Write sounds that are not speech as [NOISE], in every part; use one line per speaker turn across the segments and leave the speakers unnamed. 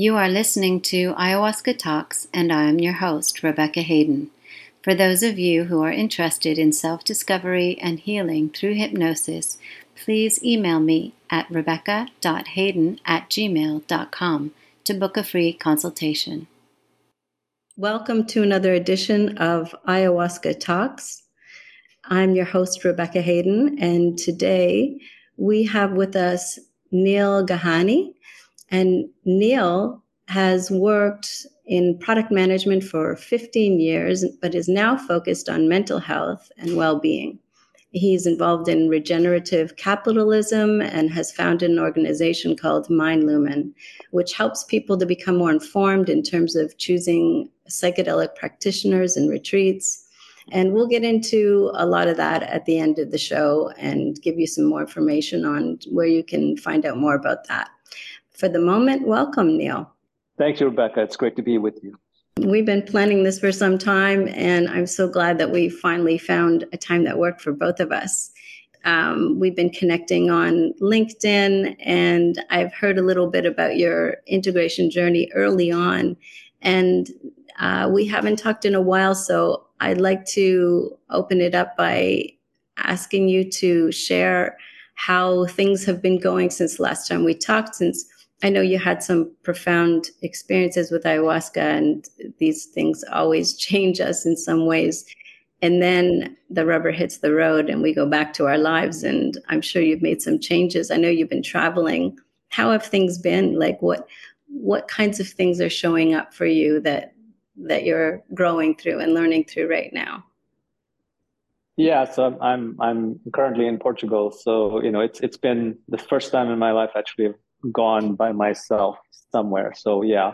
You are listening to Ayahuasca Talks, and I am your host, Rebecca Hayden. For those of you who are interested in self discovery and healing through hypnosis, please email me at rebecca.hayden at gmail.com to book a free consultation. Welcome to another edition of Ayahuasca Talks. I'm your host, Rebecca Hayden, and today we have with us Neil Gehani. And Neil has worked in product management for 15 years, but is now focused on mental health and well being. He's involved in regenerative capitalism and has founded an organization called Mind Lumen, which helps people to become more informed in terms of choosing psychedelic practitioners and retreats. And we'll get into a lot of that at the end of the show and give you some more information on where you can find out more about that for the moment, welcome, Neil.
Thank you, Rebecca. It's great to be with you.
We've been planning this for some time, and I'm so glad that we finally found a time that worked for both of us. Um, we've been connecting on LinkedIn, and I've heard a little bit about your integration journey early on. And uh, we haven't talked in a while, so I'd like to open it up by asking you to share how things have been going since last time we talked, since I know you had some profound experiences with ayahuasca, and these things always [LAUGHS] change us in some ways. And then the rubber hits the road, and we go back to our lives. And I'm sure you've made some changes. I know you've been traveling. How have things been? Like what what kinds of things are showing up for you that that you're growing through and learning through right now?
Yeah, so I'm I'm currently in Portugal. So you know, it's it's been the first time in my life actually gone by myself somewhere. So yeah,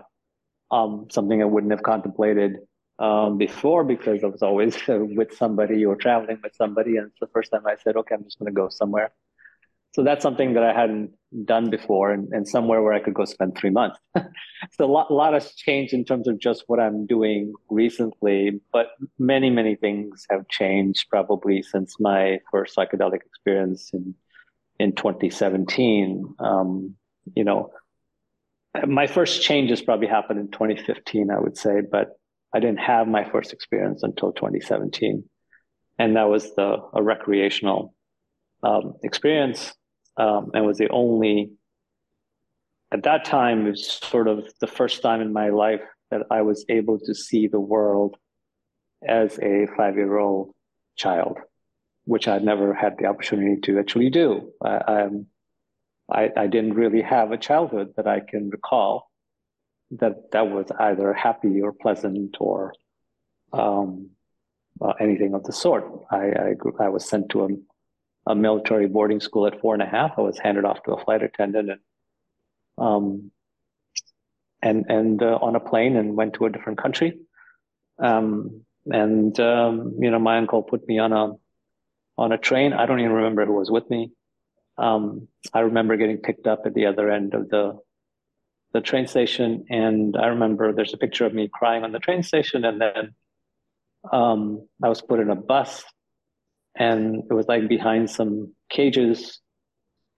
um, something I wouldn't have contemplated um, before because I was always [LAUGHS] with somebody or traveling with somebody, and it's the first time I said, okay, I'm just going to go somewhere. So that's something that I hadn't done before, and, and somewhere where I could go spend three months. [LAUGHS] so a lot, a lot has changed in terms of just what I'm doing recently, but many, many things have changed probably since my first psychedelic experience in in 2017. Um, you know, my first changes probably happened in 2015, I would say, but I didn't have my first experience until 2017. And that was the a recreational um, experience um, and was the only, at that time, it was sort of the first time in my life that I was able to see the world as a five year old child, which I'd never had the opportunity to actually do. I, I'm I, I didn't really have a childhood that I can recall that that was either happy or pleasant or um, uh, anything of the sort. I, I, I was sent to a, a, military boarding school at four and a half. I was handed off to a flight attendant and um, and and uh, on a plane and went to a different country. Um, and um, you know, my uncle put me on a on a train. I don't even remember who was with me. Um, I remember getting picked up at the other end of the the train station, and I remember there's a picture of me crying on the train station, and then um, I was put in a bus, and it was like behind some cages,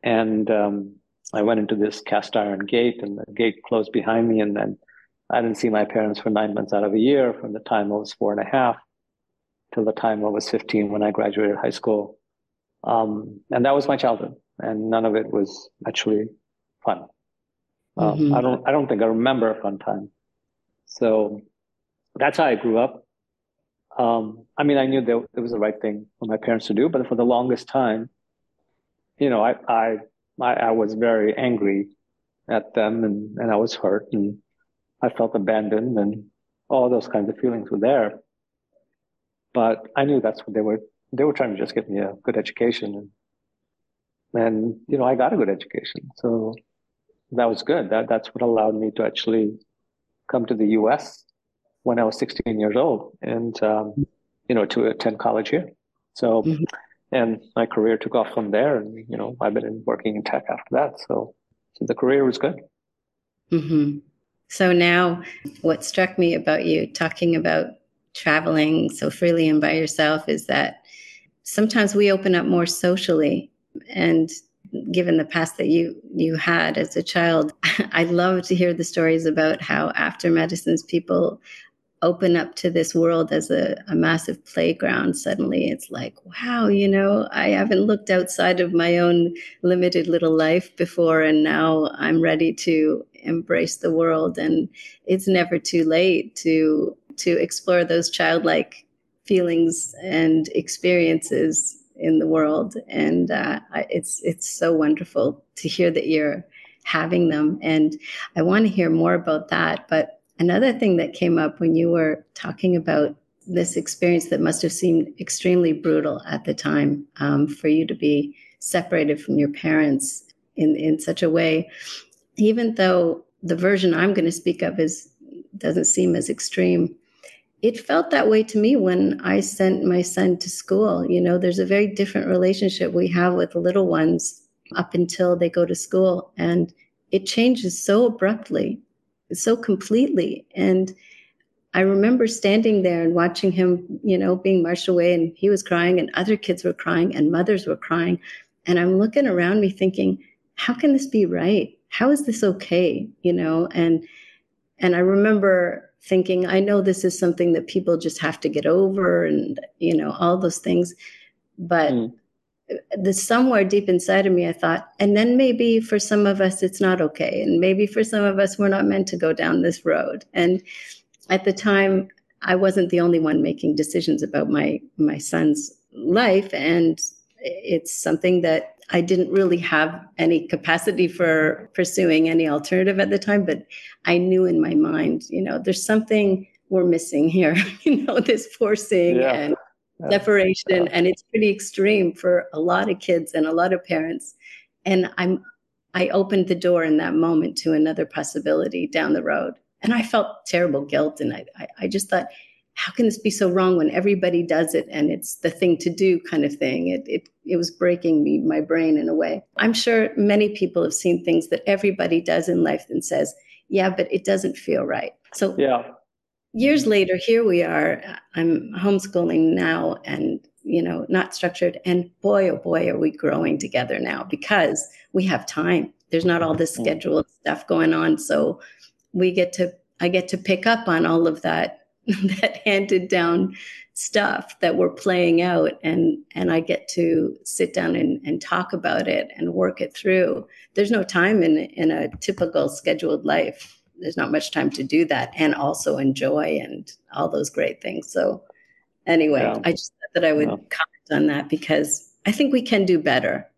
and um, I went into this cast iron gate, and the gate closed behind me, and then I didn't see my parents for nine months out of a year, from the time I was four and a half till the time I was 15 when I graduated high school. Um, and that was my childhood and none of it was actually fun. Um, mm-hmm. I don't I don't think I remember a fun time. So that's how I grew up. Um, I mean, I knew that it was the right thing for my parents to do, but for the longest time, you know, I I I, I was very angry at them, and and I was hurt, and I felt abandoned, and all those kinds of feelings were there. But I knew that's what they were. They were trying to just get me a good education and and you know I got a good education, so that was good. That that's what allowed me to actually come to the U.S. when I was 16 years old, and um, you know to attend college here. So, mm-hmm. and my career took off from there, and you know I've been working in tech after that. So, so the career was good.
Mm-hmm. So now, what struck me about you talking about traveling so freely and by yourself is that sometimes we open up more socially and given the past that you you had as a child, [LAUGHS] I love to hear the stories about how after medicines people open up to this world as a, a, massive playground, suddenly it's like, wow, you know, I haven't looked outside of my own limited little life before, and now I'm ready to embrace the world. And it's never too late to to explore those childlike feelings and experiences in the world. And uh, it's it's so wonderful to hear that you're having them. And I want to hear more about that, but Another thing that came up when you were talking about this experience that must have seemed extremely brutal at the time um, for you to be separated from your parents in, in such a way, even though the version I'm going to speak of is doesn't seem as extreme. It felt that way to me when I sent my son to school. You know, there's a very different relationship we have with little ones up until they go to school, and it changes so abruptly so completely. And I remember standing there and watching him, you know, being marched away and he was crying and other kids were crying and mothers were crying. And I'm looking around me thinking, how can this be right? How is this okay? You know, and and I remember thinking, I know this is something that people just have to get over and, you know, all those things. But mm the somewhere deep inside of me, I thought, and then maybe for some of us, it's not okay. And maybe for some of us, we're not meant to go down this road. And at the time, I wasn't the only one making decisions about my my son's life, and it's something that I didn't really have any capacity for pursuing any alternative at the time. But I knew in my mind, you know, there's something we're missing here. [LAUGHS] you know, this forcing yeah. and separation and it's pretty extreme for a lot of kids and a lot of parents and i'm i opened the door in that moment to another possibility down the road and i felt terrible guilt and i i, I just thought how can this be so wrong when everybody does it and it's the thing to do kind of thing it, it it was breaking me my brain in a way i'm sure many people have seen things that everybody does in life and says yeah but it doesn't feel right so
yeah
years later, here we are. I'm homeschooling now and, you know, not structured. And boy, oh boy, are we growing together now because we have time. There's not all this mm-hmm. scheduled stuff going on. So we get to, I get to pick up on all of that, [LAUGHS] that handed down stuff that we're playing out and and I get to sit down and, and talk about it and work it through. There's no time in in a typical scheduled life there's not much time to do that and also enjoy and all those great things. So anyway, yeah. I just thought that I would yeah. comment on that because I think we can do better.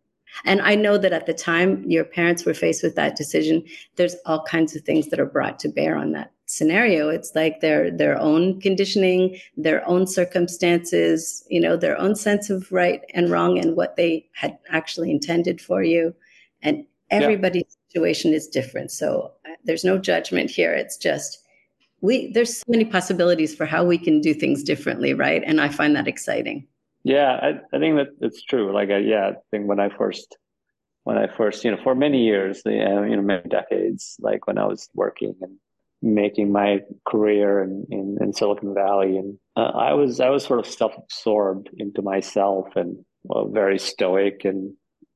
And I know that at the time your parents were faced with that decision, there's all kinds of things that are brought to bear on that scenario. It's like their their own conditioning, their own circumstances, you know, their own sense of right and wrong and what they had actually intended for you. And everybody's yeah. situation is different. So uh, there's no judgment here. It's just we there's so many possibilities for how we can do things differently, right? And I find that exciting.
Yeah, I, I think that it's true. Like, I, yeah, I think when I first, when I first, you know, for many years, the uh, you know, many decades, like when I was working and making my career in, in, in Silicon Valley, and uh, I was I was sort of self-absorbed into myself and very stoic and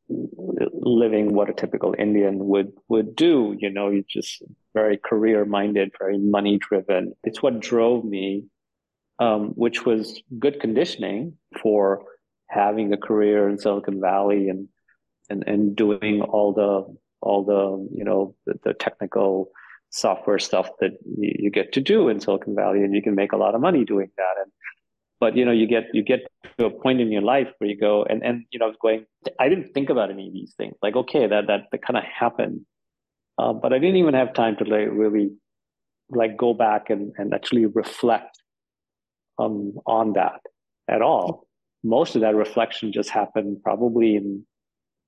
living what a typical Indian would would do. You know, you just very career minded, very money driven. It's what drove me, um, which was good conditioning for having a career in Silicon Valley and and and doing all the all the you know the, the technical software stuff that you, get to do in Silicon Valley, and you can make a lot of money doing that. And but you know you get you get to a point in your life where you go and and you know I was going I didn't think about any of these things. Like okay that that, that kind of happened. Uh, but I didn't even have time to like really like go back and, and actually reflect um, on that at all. Most of that reflection just happened probably in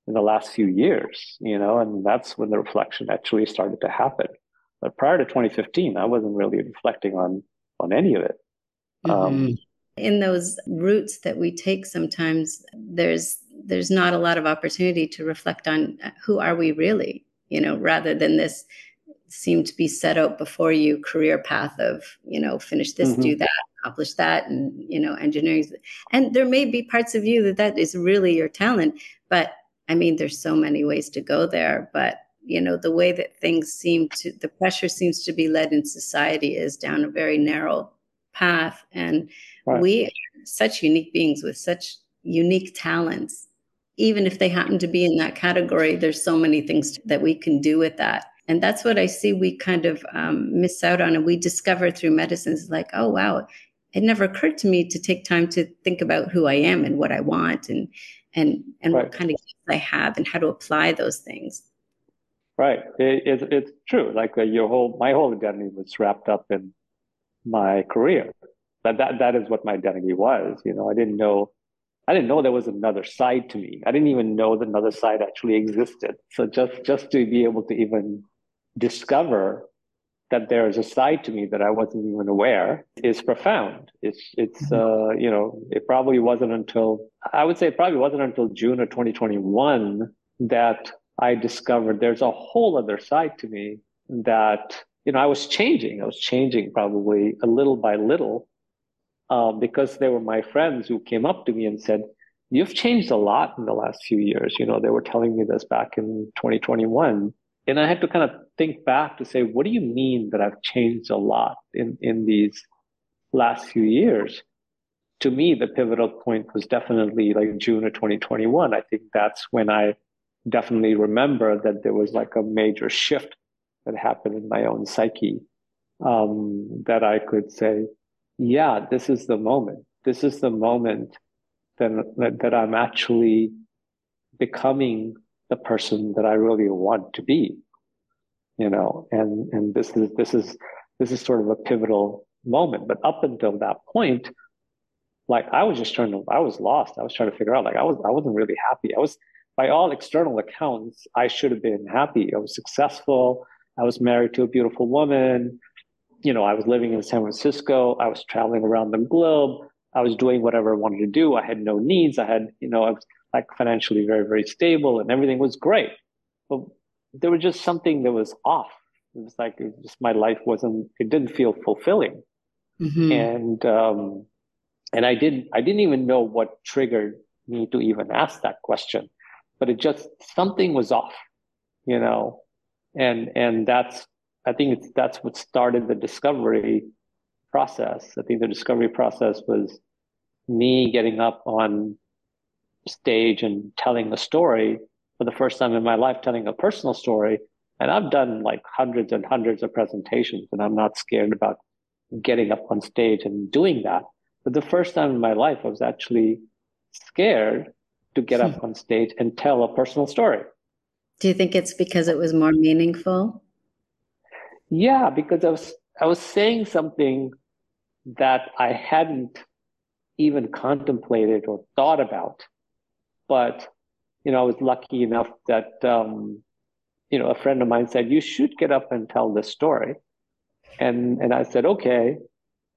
in the last few years you know and that's when the reflection actually started to happen but prior to 2015 I wasn't really reflecting on on any of it um, mm-hmm. um,
in those routes that we take sometimes there's there's not a lot of opportunity to reflect on who are we really you know rather than this seem to be set out before you career path of you know finish this mm-hmm. do that accomplish that and you know engineering and there may be parts of you that that is really your talent but I mean, there's so many ways to go there, but you know, the way that things seem to, the pressure seems to be led in society is down a very narrow path. And right. we are such unique beings with such unique talents. Even if they happen to be in that category, there's so many things that we can do with that. And that's what I see we kind of um, miss out on. And we discover through medicines like, oh, wow, it never occurred to me to take time to think about who I am and what I want and and and right. what kind of gifts I have and how to apply those things.
Right. It, it, it's true. Like uh, your whole, my whole identity was wrapped up in my career. That, that, that is what my identity was. You know, I didn't know, I didn't know there was another side to me. I didn't even know that another side actually existed. So just, just to be able to even discover that there is a side to me that I wasn't even aware is profound. It's, it's, mm-hmm. uh, you know, it probably wasn't until, I would say it probably wasn't until June of 2021 that I discovered there's a whole other side to me that, you know, I was changing. I was changing probably a little by little um, because they were my friends who came up to me and said, You've changed a lot in the last few years. You know, they were telling me this back in 2021. And I had to kind of think back to say, What do you mean that I've changed a lot in, in these last few years? To me, the pivotal point was definitely like June of 2021. I think that's when I definitely remember that there was like a major shift that happened in my own psyche um, that I could say, yeah, this is the moment. This is the moment that, that, I'm actually becoming the person that I really want to be, you know, and, and this is, this is, this is sort of a pivotal moment. But up until that point, like I was just trying to, I was lost. I was trying to figure out, like I was, I wasn't really happy. I was, by all external accounts, I should have been happy. I was successful. I was married to a beautiful woman. You know, I was living in San Francisco. I was traveling around the globe. I was doing whatever I wanted to do. I had no needs. I had, you know, I was like financially very, very stable and everything was great. But there was just something that was off. It was like, it just my life wasn't, it didn't feel fulfilling. Mm-hmm. And, um, and I didn't, I didn't even know what triggered me to even ask that question but it just something was off, you know, and and that's I think it's that's what started the discovery process. I think the discovery process was me getting up on stage and telling a story for the first time in my life, telling a personal story. And I've done like hundreds and hundreds of presentations, and I'm not scared about getting up on stage and doing that. But the first time in my life, I was actually scared to get up hmm. on stage and tell a personal story.
Do you think it's because it was more meaningful?
Yeah, because I was I was saying something that I hadn't even contemplated or thought about. But you know, I was lucky enough that um, you know a friend of mine said you should get up and tell this story, and and I said okay,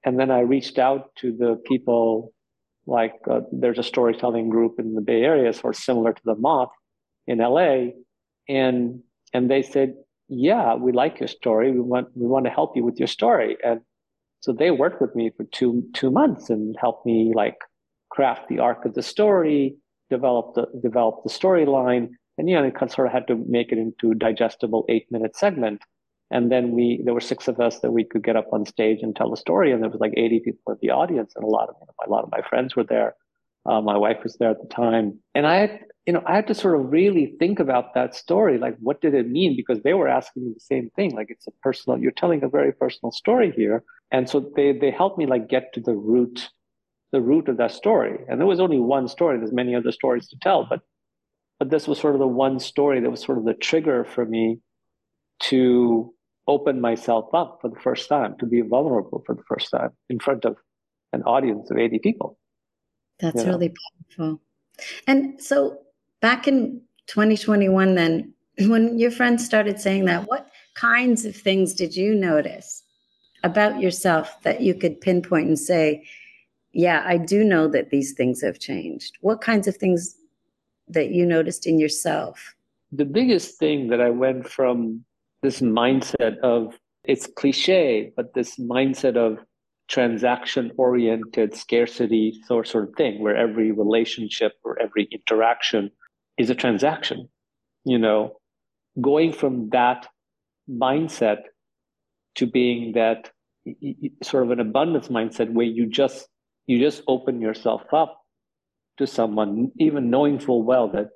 and then I reached out to the people like uh, there's a storytelling group in the Bay Area, sort of similar to the Moth in LA, and and they said, yeah, we like your story. We want we want to help you with your story, and so they worked with me for two two months and helped me like craft the arc of the story, develop the develop the storyline, and yeah, and sort of had to make it into a digestible eight minute segment. And then we, there were six of us that we could get up on stage and tell a story. And there was like 80 people in the audience and a lot of, a lot of my friends were there. Uh, my wife was there at the time. And I had, you know, I had to sort of really think about that story. Like, what did it mean? Because they were asking me the same thing. Like, it's a personal, you're telling a very personal story here. And so they, they helped me like get to the root, the root of that story. And there was only one story. There's many other stories to tell, but, but this was sort of the one story that was sort of the trigger for me to open myself up for the first time, to be vulnerable for the first time in front of an audience of 80 people.
That's really know? powerful. And so back in 2021, then, [CLEARS THROAT] when your friends started saying that, what kinds of things did you notice about yourself that you could pinpoint and say, yeah, I do know that these things have changed? What kinds of things that you noticed in yourself?
The biggest thing that I went from this mindset of it's cliche, but this mindset of transaction oriented scarcity sort, of thing, where every relationship or every interaction is a transaction. You know, going from that mindset to being that sort of an abundance mindset where you just you just open yourself up to someone, even knowing full well that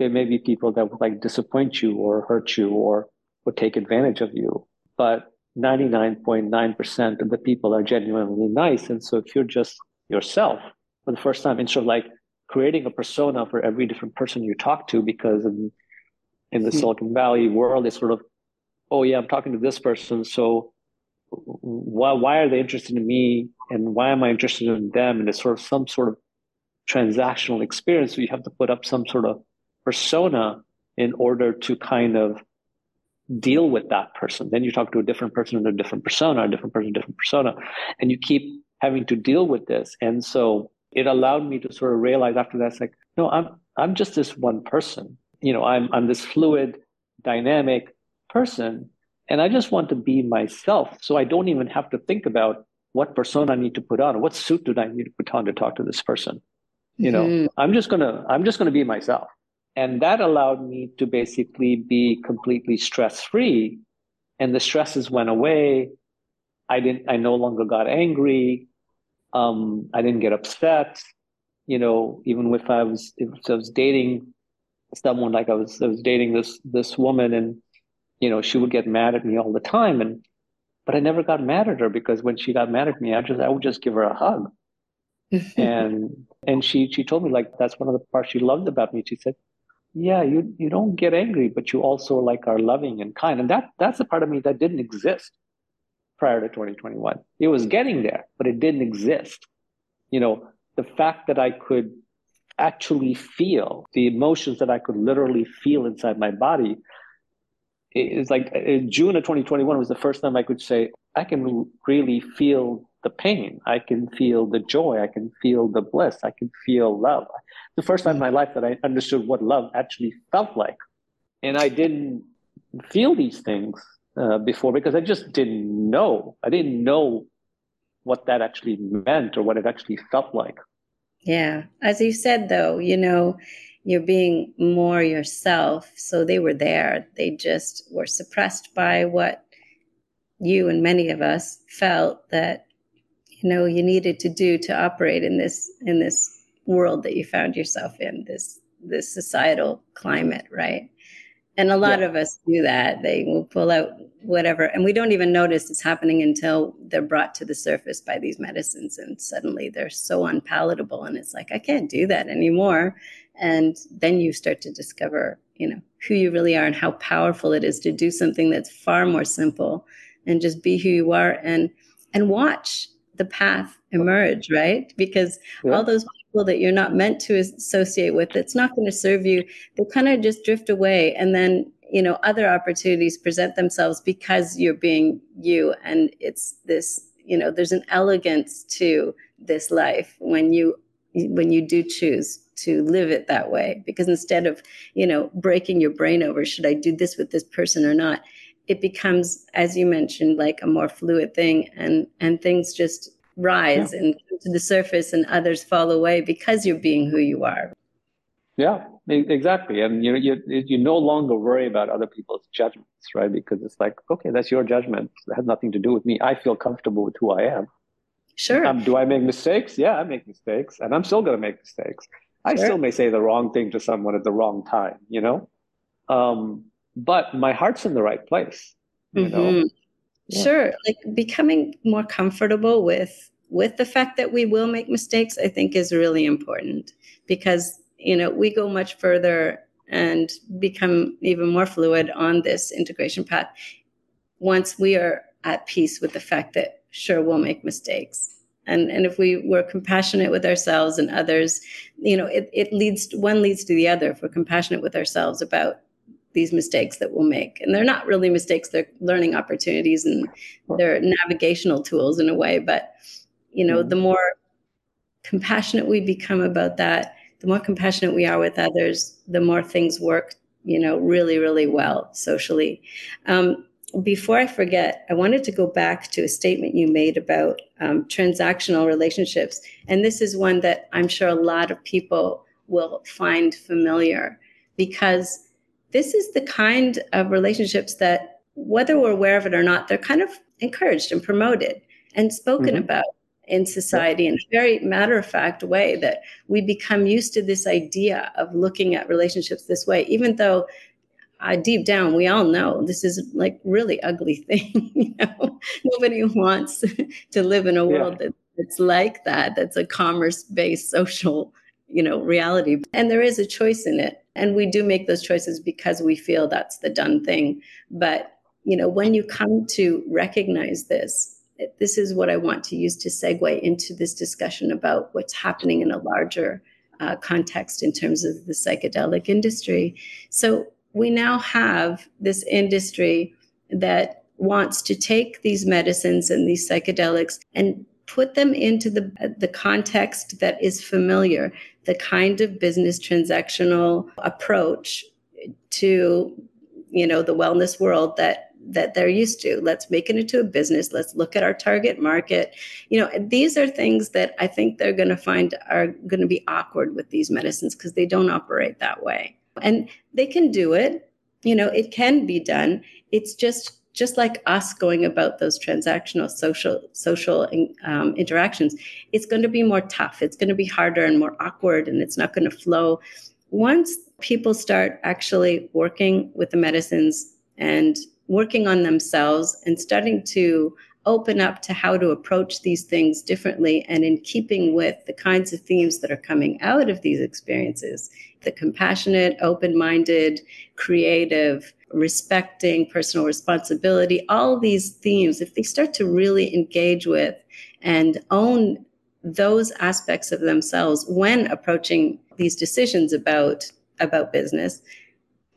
there may be people that would like disappoint you or hurt you or would take advantage of you. But 99.9% of the people are genuinely nice. And so if you're just yourself for the first time, instead of like creating a persona for every different person you talk to, because in, in the mm-hmm. Silicon Valley world, it's sort of, oh yeah, I'm talking to this person. So why, why are they interested in me? And why am I interested in them? And it's sort of some sort of transactional experience. So you have to put up some sort of persona in order to kind of deal with that person. Then you talk to a different person in a different persona, a different person, different persona, and you keep having to deal with this. And so it allowed me to sort of realize after that, it's like, no, I'm I'm just this one person. You know, I'm I'm this fluid, dynamic person, and I just want to be myself. So I don't even have to think about what persona I need to put on, what suit do I need to put on to talk to this person. You know, mm-hmm. I'm just gonna I'm just gonna be myself. And that allowed me to basically be completely stress free. And the stresses went away. I didn't, I no longer got angry. Um, I didn't get upset. You know, even if I was, if I was dating someone, like I was, I was dating this, this woman and, you know, she would get mad at me all the time. And, but I never got mad at her because when she got mad at me, I just, I would just give her a hug. [LAUGHS] and, and she, she told me like, that's one of the parts she loved about me. She said, yeah you you don't get angry but you also like are loving and kind. And that that's the part of me that didn't exist prior to 2021 it was getting there but it didn't exist. You know the fact that i could actually feel the emotions that i could literally feel inside my body is like in june of 2021 was the first time i could say i can really feel the pain. I can feel the joy. I can feel the bliss. I can feel love. The first time in my life that I understood what love actually felt like. And I didn't feel these things uh, before because I just didn't know. I didn't know what that actually meant or what it actually felt like.
Yeah. As you said, though, you know, you're being more yourself. So they were there. They just were suppressed by what you and many of us felt that you know you needed to do to operate in this in this world that you found yourself in this this societal climate right? And a lot yeah. of us do that. They will pull out whatever and we don't even notice it's happening until they're brought to the surface by these medicines and suddenly they're so unpalatable and it's like i can't do that anymore. And then you start to discover you know who you really are and how powerful it is to do something that's far more simple and just be who you are and and watch the path emerge, right? Because yeah. all those people that you're not meant to associate with, it's not going to serve you. They kind of just drift away. And then, you know, other opportunities present themselves because you're being you. And it's this, you know, there's an elegance to this life when you when you do choose to live it that way because instead of you know breaking your brain over should i do this with this person or not it becomes, as you mentioned, like a more fluid thing, and and things just rise yeah. and come to the surface, and others fall away because you're being who you are.
Yeah, exactly, and you you you no longer worry about other people's judgments, right? Because it's like, okay, that's your judgment. It has nothing to do with me. I feel comfortable with who I am.
Sure.
Um, do I make mistakes? Yeah, I make mistakes, and I'm still going to make mistakes. I still may say the wrong thing to someone at the wrong time. You know. Um, but my heart's in the right place you mm-hmm. know
yeah. sure like becoming more comfortable with with the fact that we will make mistakes i think is really important because you know we go much further and become even more fluid on this integration path once we are at peace with the fact that sure we'll make mistakes and and if we were compassionate with ourselves and others you know it, it leads one leads to the other if we're compassionate with ourselves about these mistakes that we'll make. And they're not really mistakes, they're learning opportunities and they're navigational tools in a way. But, you know, the more compassionate we become about that, the more compassionate we are with others, the more things work, you know, really, really well socially. Um, before I forget, I wanted to go back to a statement you made about um, transactional relationships. And this is one that I'm sure a lot of people will find familiar because this is the kind of relationships that, whether we're aware of it or not, they're kind of encouraged and promoted and spoken mm-hmm. about in society in a very matter of fact way that we become used to this idea of looking at relationships this way, even though uh, deep down we all know this is like really ugly [LAUGHS] thing. you know, nobody wants to live in a world yeah. that, that's like that. That's a commerce-based social, you know, reality, and there is a choice in it, and we do make those choices because we feel that's the done thing. But you know, when you come to recognize this this is what I want to use to segue into this discussion about what's happening in a larger uh, context in terms of the psychedelic industry. So we now have this industry that wants to take these medicines and these psychedelics and put them into the the context that is familiar, the kind of business transactional approach to you know the wellness world that that they're used to. Let's make it into a business. Let's look at our target market. You know, these are things that I think they're going to find are going to be awkward with these medicines because they don't operate that way. And they can do it. You know, it can be done. It's just just like us going about those transactional social social um, interactions it's going to be more tough. It's going to be harder and more awkward and it's not going to flow. Once people start actually working with the medicines and working on themselves and starting to open up to how to approach these things differently and in keeping with the kinds of themes that are coming out of these experiences the compassionate, open minded, creative, respecting personal responsibility, all these themes, if they start to really engage with and own those aspects of themselves when approaching these decisions about about business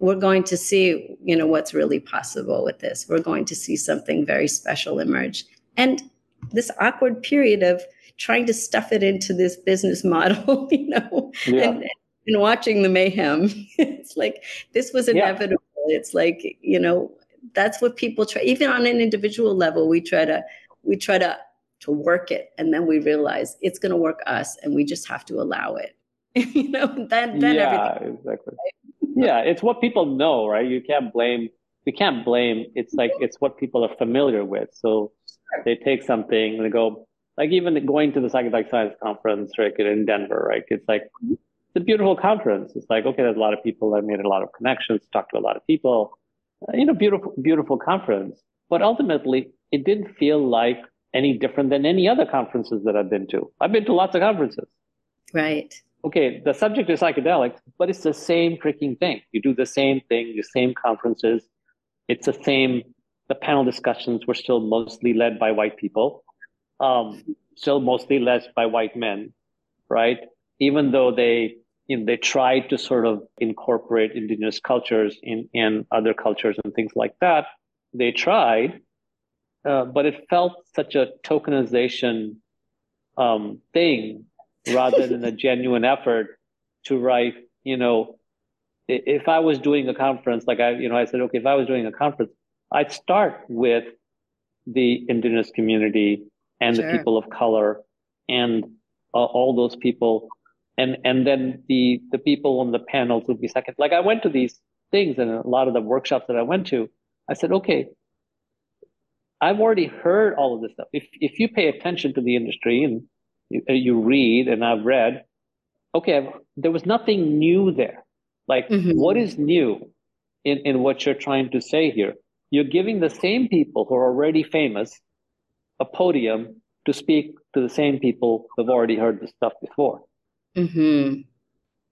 we're going to see you know what's really possible with this. We're going to see something very special emerge. And this awkward period of trying to stuff it into this business model [LAUGHS] you know yeah. and, and watching the mayhem. [LAUGHS] It's like this was inevitable. Yeah. it's like you know that's what people try even on an individual level we try to we try to to work it. And then we realize it's going to work us and we just have to allow it. [LAUGHS] You know then then
yeah, everything exactly yeah it's what people know right? You can't blame you can't blame it's like it's what people are familiar with. So they take something and they go like even going to the psychedelic science conference right in denver right? It's like it's a beautiful conference. It's like okay there's a lot of people i made a lot of connections talked to a lot of people. Uh, you know beautiful beautiful conference. But ultimately it didn't feel like any different than any other conferences that i've been to. I've been to lots of conferences.
Right
okay, the subject is psychedelics, but it's the same freaking thing. You do the same thing, the same conferences. It's the same. The panel discussions were still mostly led by white people, um, still mostly led by white men, right? Even though they you know, they tried to sort of incorporate indigenous cultures in, in other cultures and things like that. They tried, uh, but it felt such a tokenization um, thing rather than a genuine effort to write, you know, if I was doing a conference, like I, you know, I said, okay, if I was doing a conference, I'd start with the indigenous community and sure. the people of color and uh, all those people. And, and then the, the people on the panels would be second. Like I went to these things and a lot of the workshops that I went to, I said, okay, I've already heard all of this stuff. If, if you pay attention to the industry and you, uh, you read and I've read, okay, there was nothing new there. Like, mm-hmm. what is new in, in what you're trying to say here? You're giving the same people who are already famous a podium to speak to the same people who've already heard this stuff before.
Mm-hmm.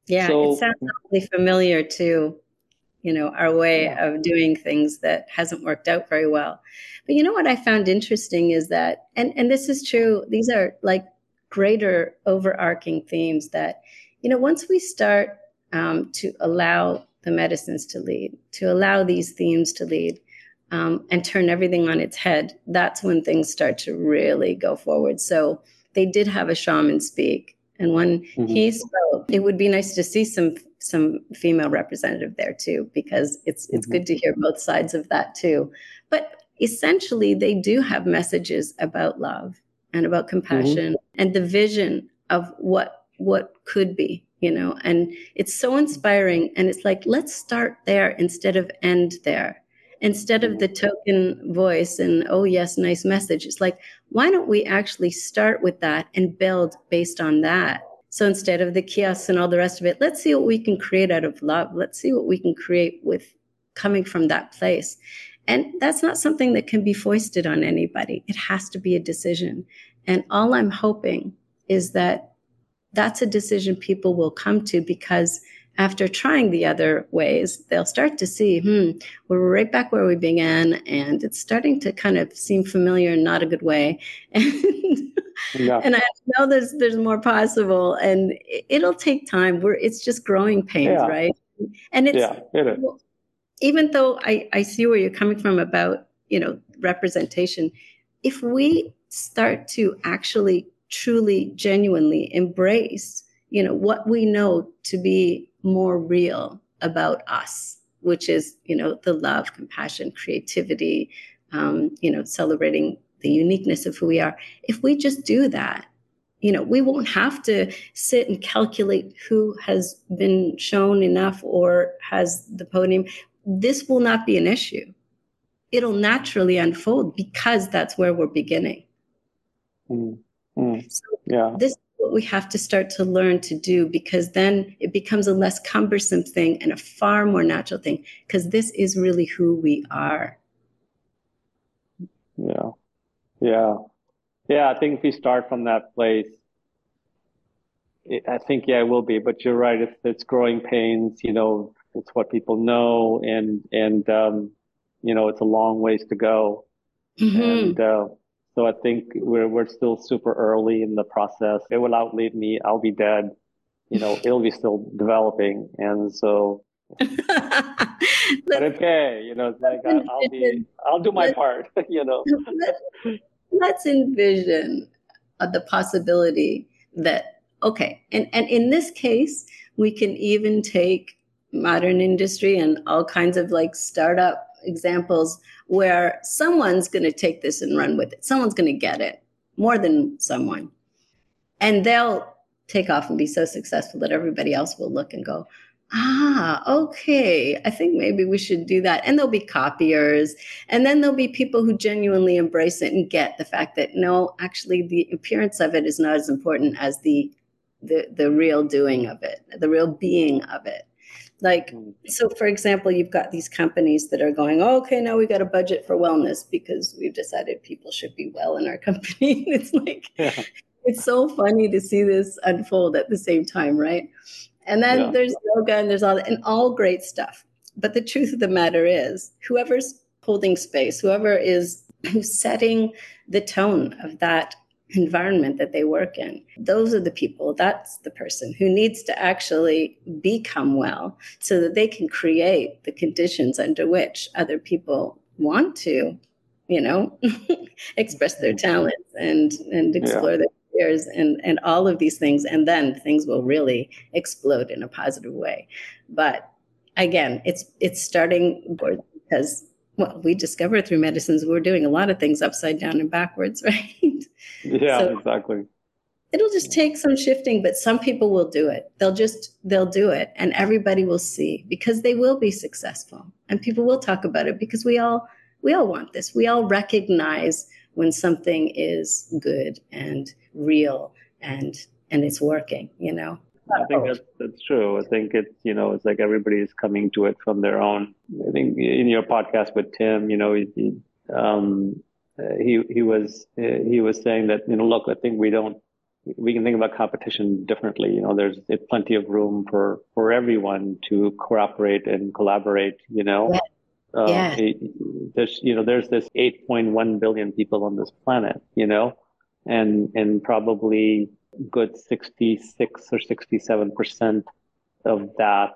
Yeah, so, it sounds really familiar to, you know, our way yeah. of doing things that hasn't worked out very well. But you know what I found interesting is that, and and this is true. These are like greater overarching themes that, you know, once we start um, to allow the medicines to lead, to allow these themes to lead, um, and turn everything on its head, that's when things start to really go forward. So they did have a shaman speak, and when mm-hmm. he spoke, it would be nice to see some some female representative there too, because it's it's mm-hmm. good to hear both sides of that too. But essentially, they do have messages about love and about compassion mm-hmm. and the vision of what what could be you know, and it's so inspiring. And it's like, let's start there instead of end there. Instead of the token voice and, oh, yes, nice message. It's like, why don't we actually start with that and build based on that? So instead of the kiosks and all the rest of it, let's see what we can create out of love. Let's see what we can create with coming from that place. And that's not something that can be foisted on anybody. It has to be a decision. And all I'm hoping is that that's a decision people will come to because after trying the other ways, they'll start to see, hmm, we're right back where we began, and it's starting to kind of seem familiar in not a good way. [LAUGHS] And, yeah. and I know there's there's more possible, and it'll take time. We're it's just growing pains, yeah. right? And it's yeah, it even though I, I see where you're coming from about you know representation, if we start to actually truly genuinely embrace you know what we know to be more real about us which is you know the love compassion creativity um, you know celebrating the uniqueness of who we are if we just do that you know we won't have to sit and calculate who has been shown enough or has the podium this will not be an issue it'll naturally unfold because that's where we're beginning
mm. Mm, so yeah.
This is what we have to start to learn to do because then it becomes a less cumbersome thing and a far more natural thing because this is really who we are.
Yeah. Yeah. Yeah. I think if we start from that place, it, I think, yeah, it will be. But you're right. It's, it's growing pains, you know, it's what people know and, and, um, you know, it's a long ways to go. Mm-hmm. And, uh, so I think we're we're still super early in the process. It will outlive me. I'll be dead. You know, it'll be still developing, and so. [LAUGHS] but okay, you know, like I, will be, I'll do my part. [LAUGHS] You know. [LAUGHS]
let's envision the possibility that okay, and and in this case, we can even take modern industry and all kinds of like startup examples where someone's going to take this and run with it. Someone's going to get it more than someone. And they'll take off and be so successful that everybody else will look and go, ah, okay, I think maybe we should do that. And there'll be copiers. And then there'll be people who genuinely embrace it and get the fact that no, actually the appearance of it is not as important as the the, the real doing of it, the real being of it. Like, mm. so for example, you've got these companies that are going, oh, okay, now we've got a budget for wellness because we've decided people should be well in our [LAUGHS] company. it's like, yeah. it's so funny to see this unfold at the same time, right? And then yeah. there's yoga and there's all, and all great stuff. But the truth of the matter is, whoever's holding space, whoever is who's setting the tone of that environment that they work in. Those are the people, that's the person who needs to actually become well so that they can create the conditions under which other people want to, you know, [LAUGHS] express their mm-hmm. talents and and explore yeah. their careers and and all of these things and then things will really explode in a positive way. But again, it's it's starting because well, we discovered through medicines we're doing a lot of things upside down and backwards, [LAUGHS] right?
Yeah, so exactly.
It'll just take some shifting, but some people will do it. They'll just they'll do it and everybody will see because they will be successful. And people will talk about it because we all we all want this. We all recognize when something is good and real and and it's working, you know.
I think that's that's true. I think it's you know it's like everybody is coming to it from their own. I think in your podcast with Tim, you know, he um, he he was he was saying that you know look, I think we don't we can think about competition differently. You know, there's, there's plenty of room for for everyone to cooperate and collaborate. You know.
Yeah. Uh, yeah.
there's you know there's this 8.1 billion people on this planet you know and and probably good 66 or 67 percent of that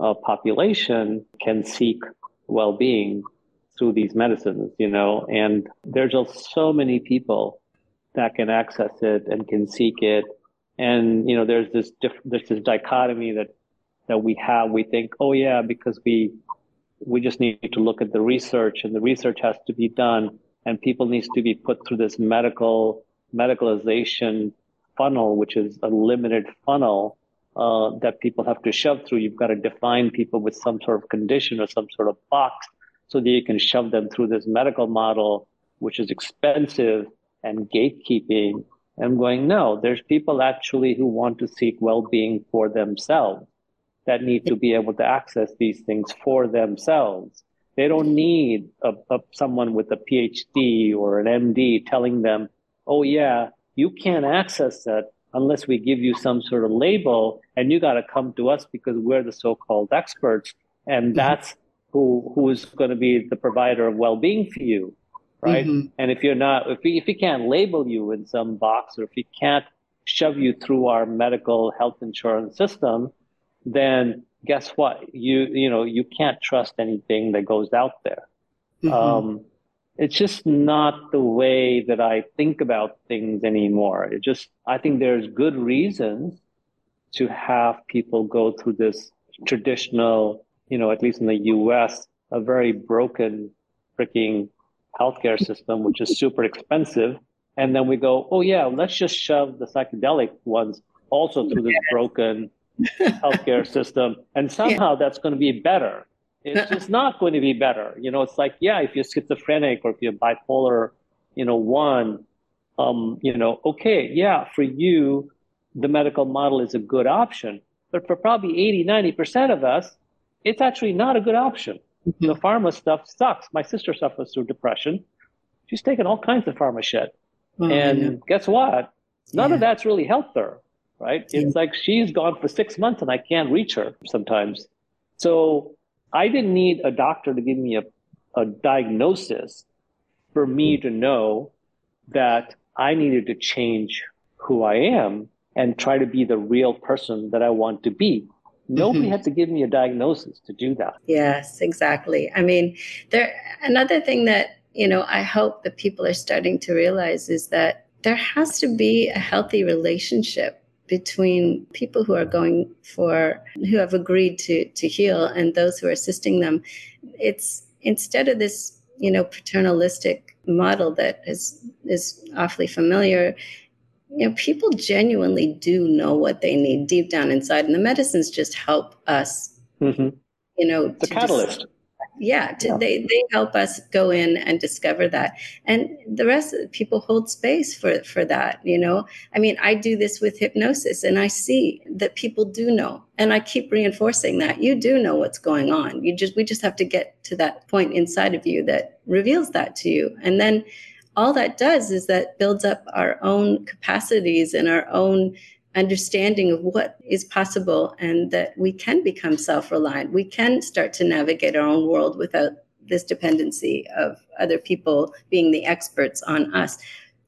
uh, population can seek well-being through these medicines, you know, and there's just so many people that can access it and can seek it. And, you know, there's this, diff- there's this dichotomy that, that we have. We think, oh yeah, because we, we just need to look at the research and the research has to be done and people needs to be put through this medical, medicalization funnel, which is a limited funnel uh, that people have to shove through. You've got to define people with some sort of condition or some sort of box so that you can shove them through this medical model, which is expensive and gatekeeping. And I'm going, no, there's people actually who want to seek well-being for themselves that need to be able to access these things for themselves. They don't need a, a, someone with a PhD or an MD telling them, oh yeah, you can't access that unless we give you some sort of label and you got to come to us because we're the so-called experts and mm-hmm. that's who who is going to be the provider of well-being for you right mm-hmm. and if you're not if we, if we can't label you in some box or if we can't shove you through our medical health insurance system then guess what you you know you can't trust anything that goes out there mm-hmm. um, it's just not the way that I think about things anymore. It just, I think there's good reasons to have people go through this traditional, you know, at least in the US, a very broken freaking healthcare system, which is super expensive. And then we go, oh yeah, let's just shove the psychedelic ones also through this broken [LAUGHS] healthcare system. And somehow yeah. that's going to be better it's just not going to be better. You know, it's like, yeah, if you're schizophrenic or if you're bipolar, you know, one, um, you know, okay, yeah, for you, the medical model is a good option. But for probably 80, 90% of us, it's actually not a good option. Mm-hmm. The pharma stuff sucks. My sister suffers through depression. She's taken all kinds of pharma shit. Oh, and yeah. guess what? None yeah. of that's really helped her, right? It's like she's gone for six months and I can't reach her sometimes. So I didn't need a doctor to give me a, a diagnosis for me to know that I needed to change who I am and try to be the real person that I want to be. Nobody mm-hmm. had to give me a diagnosis to do that.
Yes, exactly. I mean, there another thing that, you know, I hope that people are starting to realize is that there has to be a healthy relationship between people who are going for who have agreed to to heal and those who are assisting them it's instead of this you know paternalistic model that is is awfully familiar you know people genuinely do know what they need deep down inside and the medicines just help us mm-hmm. you know
the catalyst just,
yeah, to, yeah, they they help us go in and discover that. And the rest of the people hold space for for that you know? I mean i do this with hypnosis and i see that people do know and i keep reinforcing that. You do know what's going on. You just we just have to get to that point inside of you that reveals that to you. And then all that does is that builds up our own capacities and our own understanding of what is possible and that we can become self reliant. We can start to navigate our own world without this dependency of other people being the experts on us.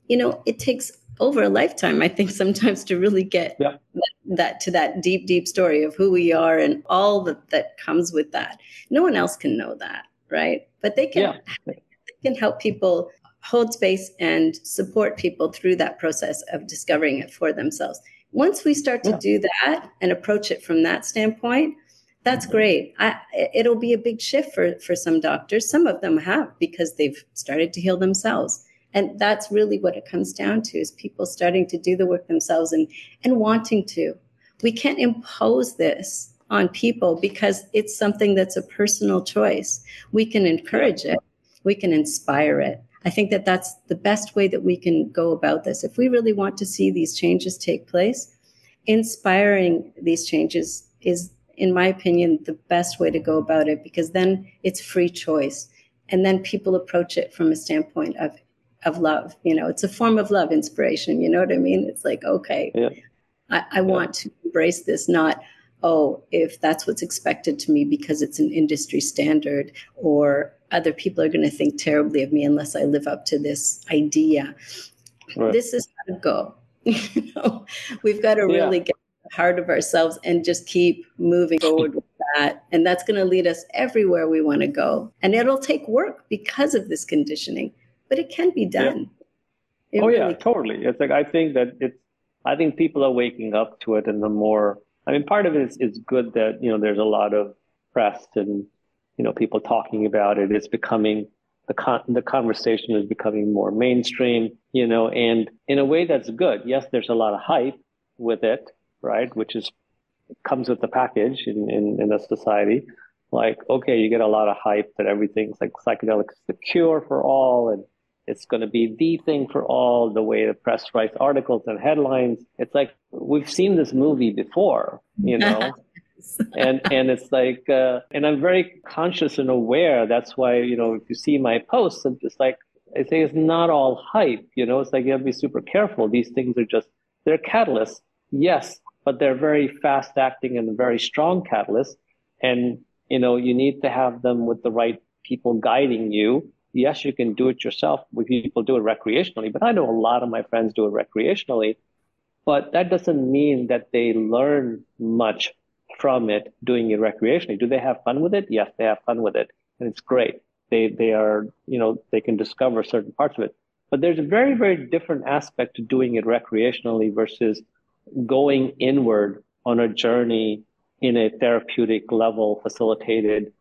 You know, it takes over a lifetime, I think, [LAUGHS] sometimes to really get yeah. that, that, to that deep, deep story of who we are and all that, that comes with that. No one else can know that, right? But they can, yeah. they can help people hold space and support people through that process of discovering it for themselves. Once we start to yeah. do that and approach it from that standpoint, that's mm-hmm. great. I, it'll be a big shift for, for some doctors. Some of them have because they've started to heal themselves. And that's really what it comes down to is people starting to do the work themselves and, and wanting to. We can't impose this on people because it's something that's a personal choice. We can encourage it, we can inspire it, I think that that's the best way that we can go about this. If we really want to see these changes take place, inspiring these changes is, in my opinion, the best way to go about it because then it's free choice. And then people approach it from a standpoint of, of love. You know, it's a form of love, inspiration. You know what I mean? It's like, okay, yeah. I, I yeah. want to embrace this, not, oh, if that's what's expected to me because it's an industry standard or other people are going to think terribly of me unless I live up to this idea. Right. This is how to go. [LAUGHS] you know, we've got to really yeah. get the heart of ourselves and just keep moving forward with that. And that's going to lead us everywhere we want to go. And it'll take work because of this conditioning, but it can be done.
Oh, yeah. oh really yeah, can. totally. It's like I think that it's. I think people are waking up to it, and the more. I mean, part of it is, is good that you know there's a lot of press and you know, people talking about it. It's becoming the con- the conversation is becoming more mainstream, you know, and in a way that's good. Yes, there's a lot of hype with it, right? Which is comes with the package in, in, in a society. Like, okay, you get a lot of hype that everything's like psychedelics is the cure for all and it's going to be the thing for all, the way the press writes articles and headlines. It's like, we've seen this movie before, you [LAUGHS] know? [LAUGHS] and and it's like uh, and i'm very conscious and aware. That's why you know if you see my posts just like i say it's not all hype you know? It's like you have to be super careful. These things are just they're catalysts yes but they're very fast acting and very strong catalysts. And you know you need to have them with the right people guiding you. Yes you can do it yourself. People do it recreationally but i know a lot of my friends do it recreationally. But that doesn't mean that they learn much from it doing it recreationally. Do they have fun with it? Yes, they have fun with it. And it's great. They, they are, you know, they can discover certain parts of it. But there's a very, very different aspect to doing it recreationally versus going inward on a journey in a therapeutic level facilitated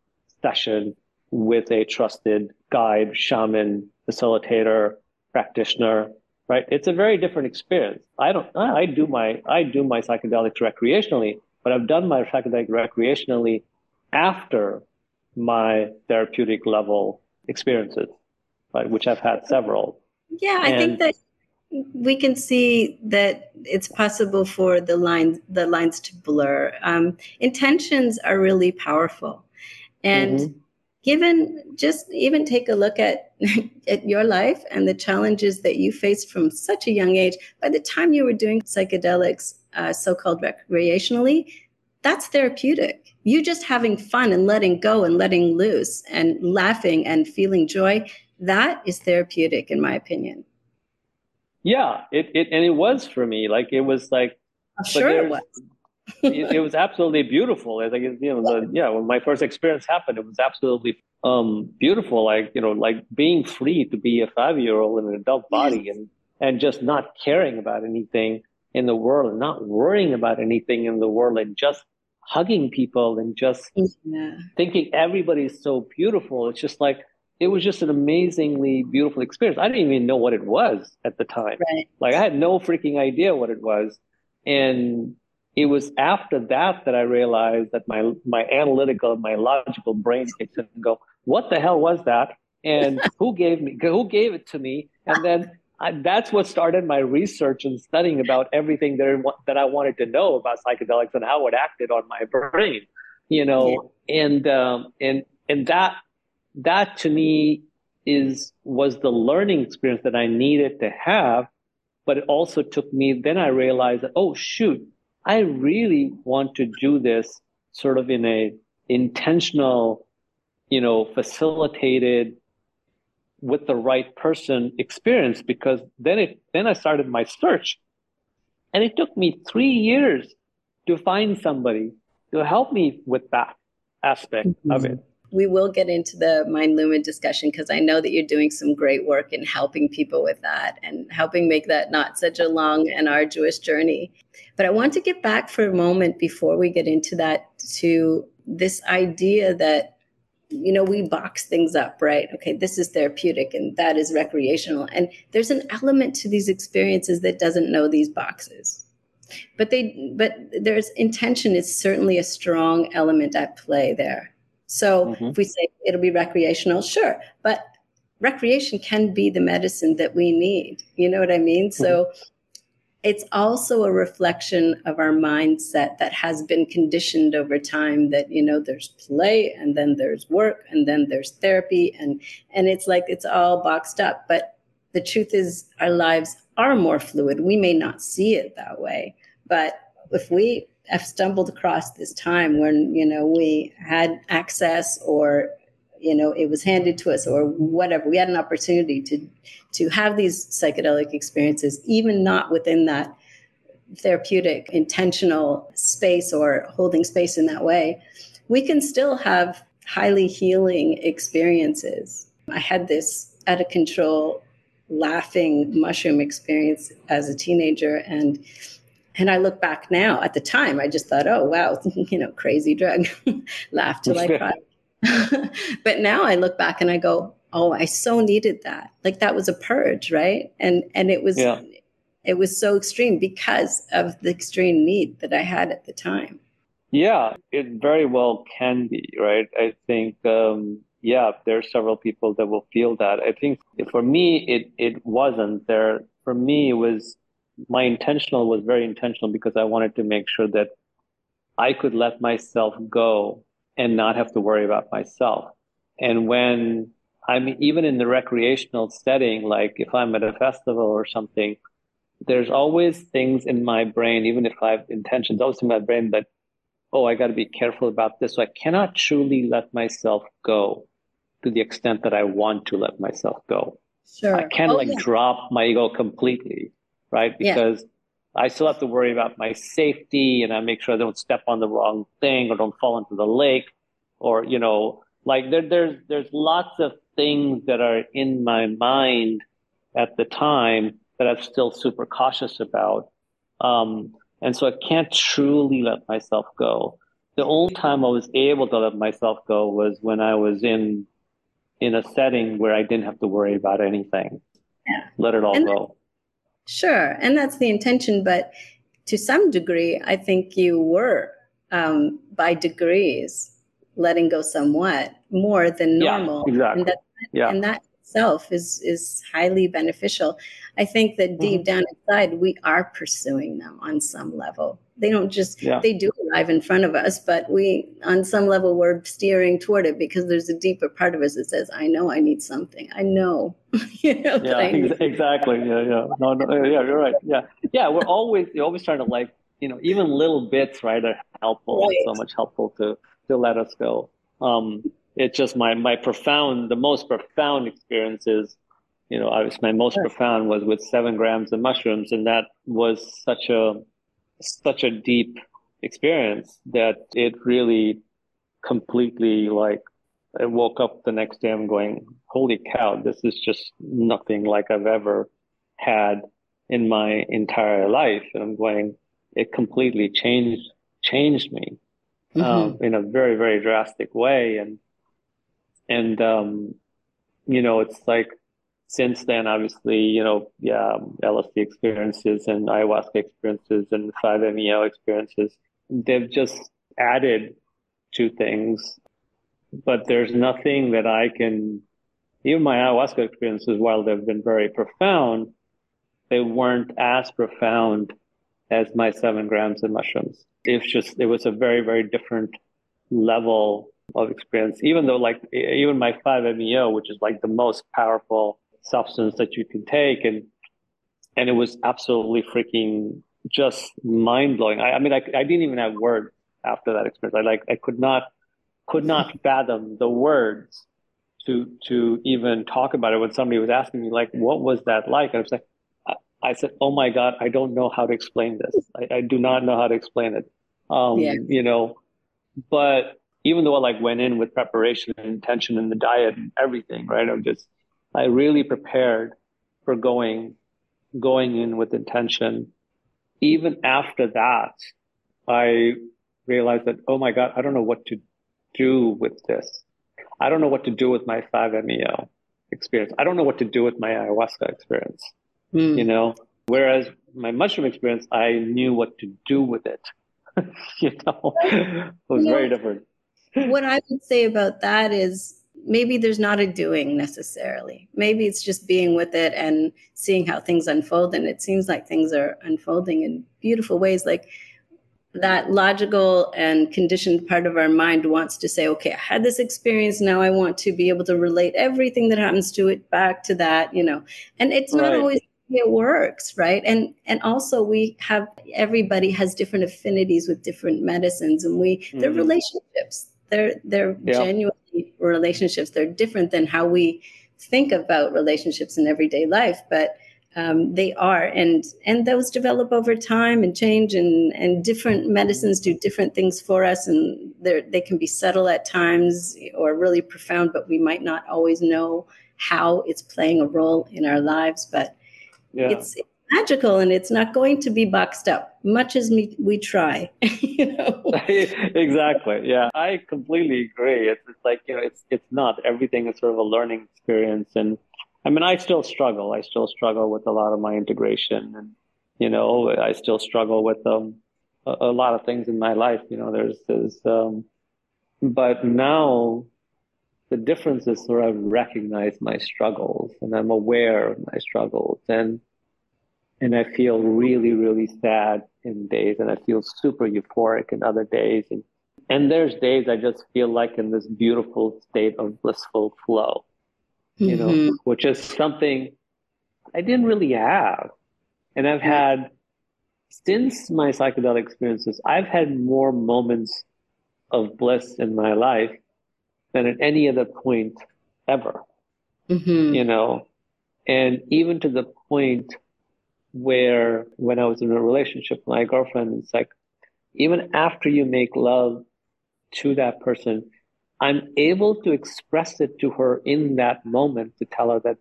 session with a trusted guide, shaman, facilitator, practitioner, right? It's a very different experience. I don't, I do my, I do my psychedelics recreationally, but I've done my psychedelic recreationally after my therapeutic level experiences, right, which I've had several.
Yeah, I and, think that we can see that it's possible for the lines the lines to blur. Um, intentions are really powerful, and mm-hmm. Given just even take a look at [LAUGHS] at your life and the challenges that you faced from such a young age. By the time you were doing psychedelics, uh, so-called recreationally, that's therapeutic. You just having fun and letting go and letting loose and laughing and feeling joy, that is therapeutic in my opinion.
Yeah, it, it and it was for me. Like it was like
sure it was.
It, it, was absolutely beautiful. Like you know, the, yeah, when my first experience happened, it was absolutely um, beautiful. Like you know, like being free to be a five year old in an adult body yes. and and just not caring about anything in the world and not worrying about anything in the world and just hugging people and just yeah. thinking everybody's so beautiful. It's just like it was just an amazingly beautiful experience. I didn't even know what it was at the time.
Right.
Like I had no freaking idea what it was. And it was after that that I realized that my my analytical, my logical brain kicks in and go, what the hell was that? And [LAUGHS] who gave me who gave it to me? And then I, that's what started my research and studying about everything that I, that I wanted to know about psychedelics and how it acted on my brain, you know, yeah. and um, and and that that to me is was the learning experience that I needed to have, but it also took me. Then I realized that oh shoot, I really want to do this sort of in a intentional, you know, facilitated with the right person experience because then it then I started my search and it took me 3 years to find somebody to help me with that aspect mm-hmm. of it.
We will get into the Mind Lumen discussion because I know that you're doing some great work in helping people with that and helping make that not such a long and arduous journey. But I want to get back for a moment before we get into that to this idea that you know, we box things up, right? Okay, this is therapeutic and that is recreational. And there's an element to these experiences that doesn't know these boxes. But they but there's intention is certainly a strong element at play there. So mm-hmm. if we say it'll be recreational, sure. But recreation can be the medicine that we need. You know what I mean? Mm-hmm. So it's also a reflection of our mindset that has been conditioned over time that you know there's play and then there's work and then there's therapy and and it's like it's all boxed up but the truth is our lives are more fluid we may not see it that way but if we have stumbled across this time when you know we had access or you know it was handed to us or whatever. We had an opportunity to to have these psychedelic experiences even not within that therapeutic intentional space or holding space in that way. We can still have highly healing experiences. I had this out of control laughing mushroom experience as a teenager and and I look back now at the time, I just thought, oh, wow, [LAUGHS] you know, crazy drug. Laugh till I cry. [LAUGHS] [LAUGHS] but now I look back and I go, oh, I so needed that. Like that was a purge, right? And and it was yeah. it was so extreme because of the extreme need that I had at the time.
Yeah, it very well can be, right? I think, um, yeah, there are several people that will feel that. I think for me, it it wasn't there. For me, it was my intentional was very intentional because I wanted to make sure that I could let myself go and not have to worry about myself. And when I'm even in the recreational setting, like if I'm at a festival or something, there's always things in my brain, even if I have intentions, always in my brain that, oh, I got to be careful about this. So I cannot truly let myself go to the extent that I want to let myself go.
Sure.
I can't oh, like yeah. drop my ego completely, right? Because yeah. I still have to worry about my safety and I make sure I don't step on the wrong thing or don't fall into the lake or, you know, like there, there's, there's lots of things that are in my mind at the time that I'm still super cautious about. Um, and so I can't truly let myself go. The only time I was able to let myself go was when I was in in a setting where I didn't have to worry about anything.
Yeah.
Let it all
and
go.
Sure. And that's the intention. But to some degree, I think you were um, by degrees letting go somewhat more than normal.
Yeah, exactly.
And that,
yeah.
and that itself is is highly beneficial. I think that deep mm-hmm. down inside we are pursuing them on some level. They don't just yeah. they do arrive in front of us, but we on some level we're steering toward it because there's a deeper part of us that says, "I know I need something. I know." [LAUGHS]
you know yeah, exactly. Yeah, yeah. No, no, yeah, you're right. Yeah, yeah. We're always you're always trying to like you know even little bits right are helpful. Right. So much helpful to to let us go. Um, it's just my my profound the most profound experiences you know I was, my most profound was with seven grams of mushrooms and that was such a such a deep experience that it really completely like I woke up the next day I'm going holy cow this is just nothing like I've ever had in my entire life. And I'm going it completely changed changed me mm-hmm. um, in a very very drastic way. And and um, you know, it's like since then, obviously, you know, yeah, LSD experiences and ayahuasca experiences and 5-MeO experiences, they've just added to things, but there's nothing that I can. Even my ayahuasca experiences, while they've been very profound, they weren't as profound as my seven grams of mushrooms. It's just it was a very very different level of experience, even though like even my 5-MeO, which is like the most powerful substance that you can take. And, and it was absolutely freaking just mind blowing. I, I, mean, I, I didn't even have words after that experience. I like, I could not, could not [LAUGHS] fathom the words to, to even talk about it when somebody was asking me like, what was that like? And I was like, I, I said, oh my God, I don't know how to explain this. I, I do not know how to explain it. Um, yeah. you know, but even though I like went in with preparation and intention and the diet and everything, right? I'm just, I really prepared for going, going in with intention. Even after that, I realized that, oh my God, I don't know what to do with this. I don't know what to do with my 5-MeO experience. I don't know what to do with my ayahuasca experience, mm. you know? Whereas my mushroom experience, I knew what to do with it. [LAUGHS] you know, [LAUGHS] it was very different
what I would say about that is maybe there's not a doing necessarily. Maybe it's just being with it and seeing how things unfold. And it seems like things are unfolding in beautiful ways. Like that logical and conditioned part of our mind wants to say, okay, I had this experience. Now I want to be able to relate everything that happens to it back to that, you know, and it's not right. always it works right and and also we have everybody has different affinities with different medicines and we mm-hmm. they're relationships they're they're yeah. genuinely relationships. They're different than how we think about relationships in everyday life, but um, they are, and and those develop over time and change, and and different medicines do different things for us, and they they can be subtle at times or really profound, but we might not always know how it's playing a role in our lives. But yeah. it's magical and it's not going to be boxed up much as we, we try [LAUGHS] you know? [LAUGHS]
Exactly yeah. I completely agree. It's, it's like you know it's it's not. Everything is sort of a learning experience and i mean i still struggle. I still struggle with a lot of my integration and you know i still struggle with um a, a, lot of things in my life. You know, there's there's um, but now the difference is sort of recognize my struggles and I'm aware of my struggles and and I feel really, really sad in days and I feel super euphoric in other days and and there's days I just feel like in this beautiful state of blissful flow, you mm-hmm. know, which is something I didn't really have. And I've had, since my psychedelic experiences, I've had more moments of bliss in my life than at any other point ever, mm-hmm. you know, and even to the point where when I was in a relationship with my girlfriend, it's like, even after you make love to that person, I'm able to express it to her in that moment to tell her that,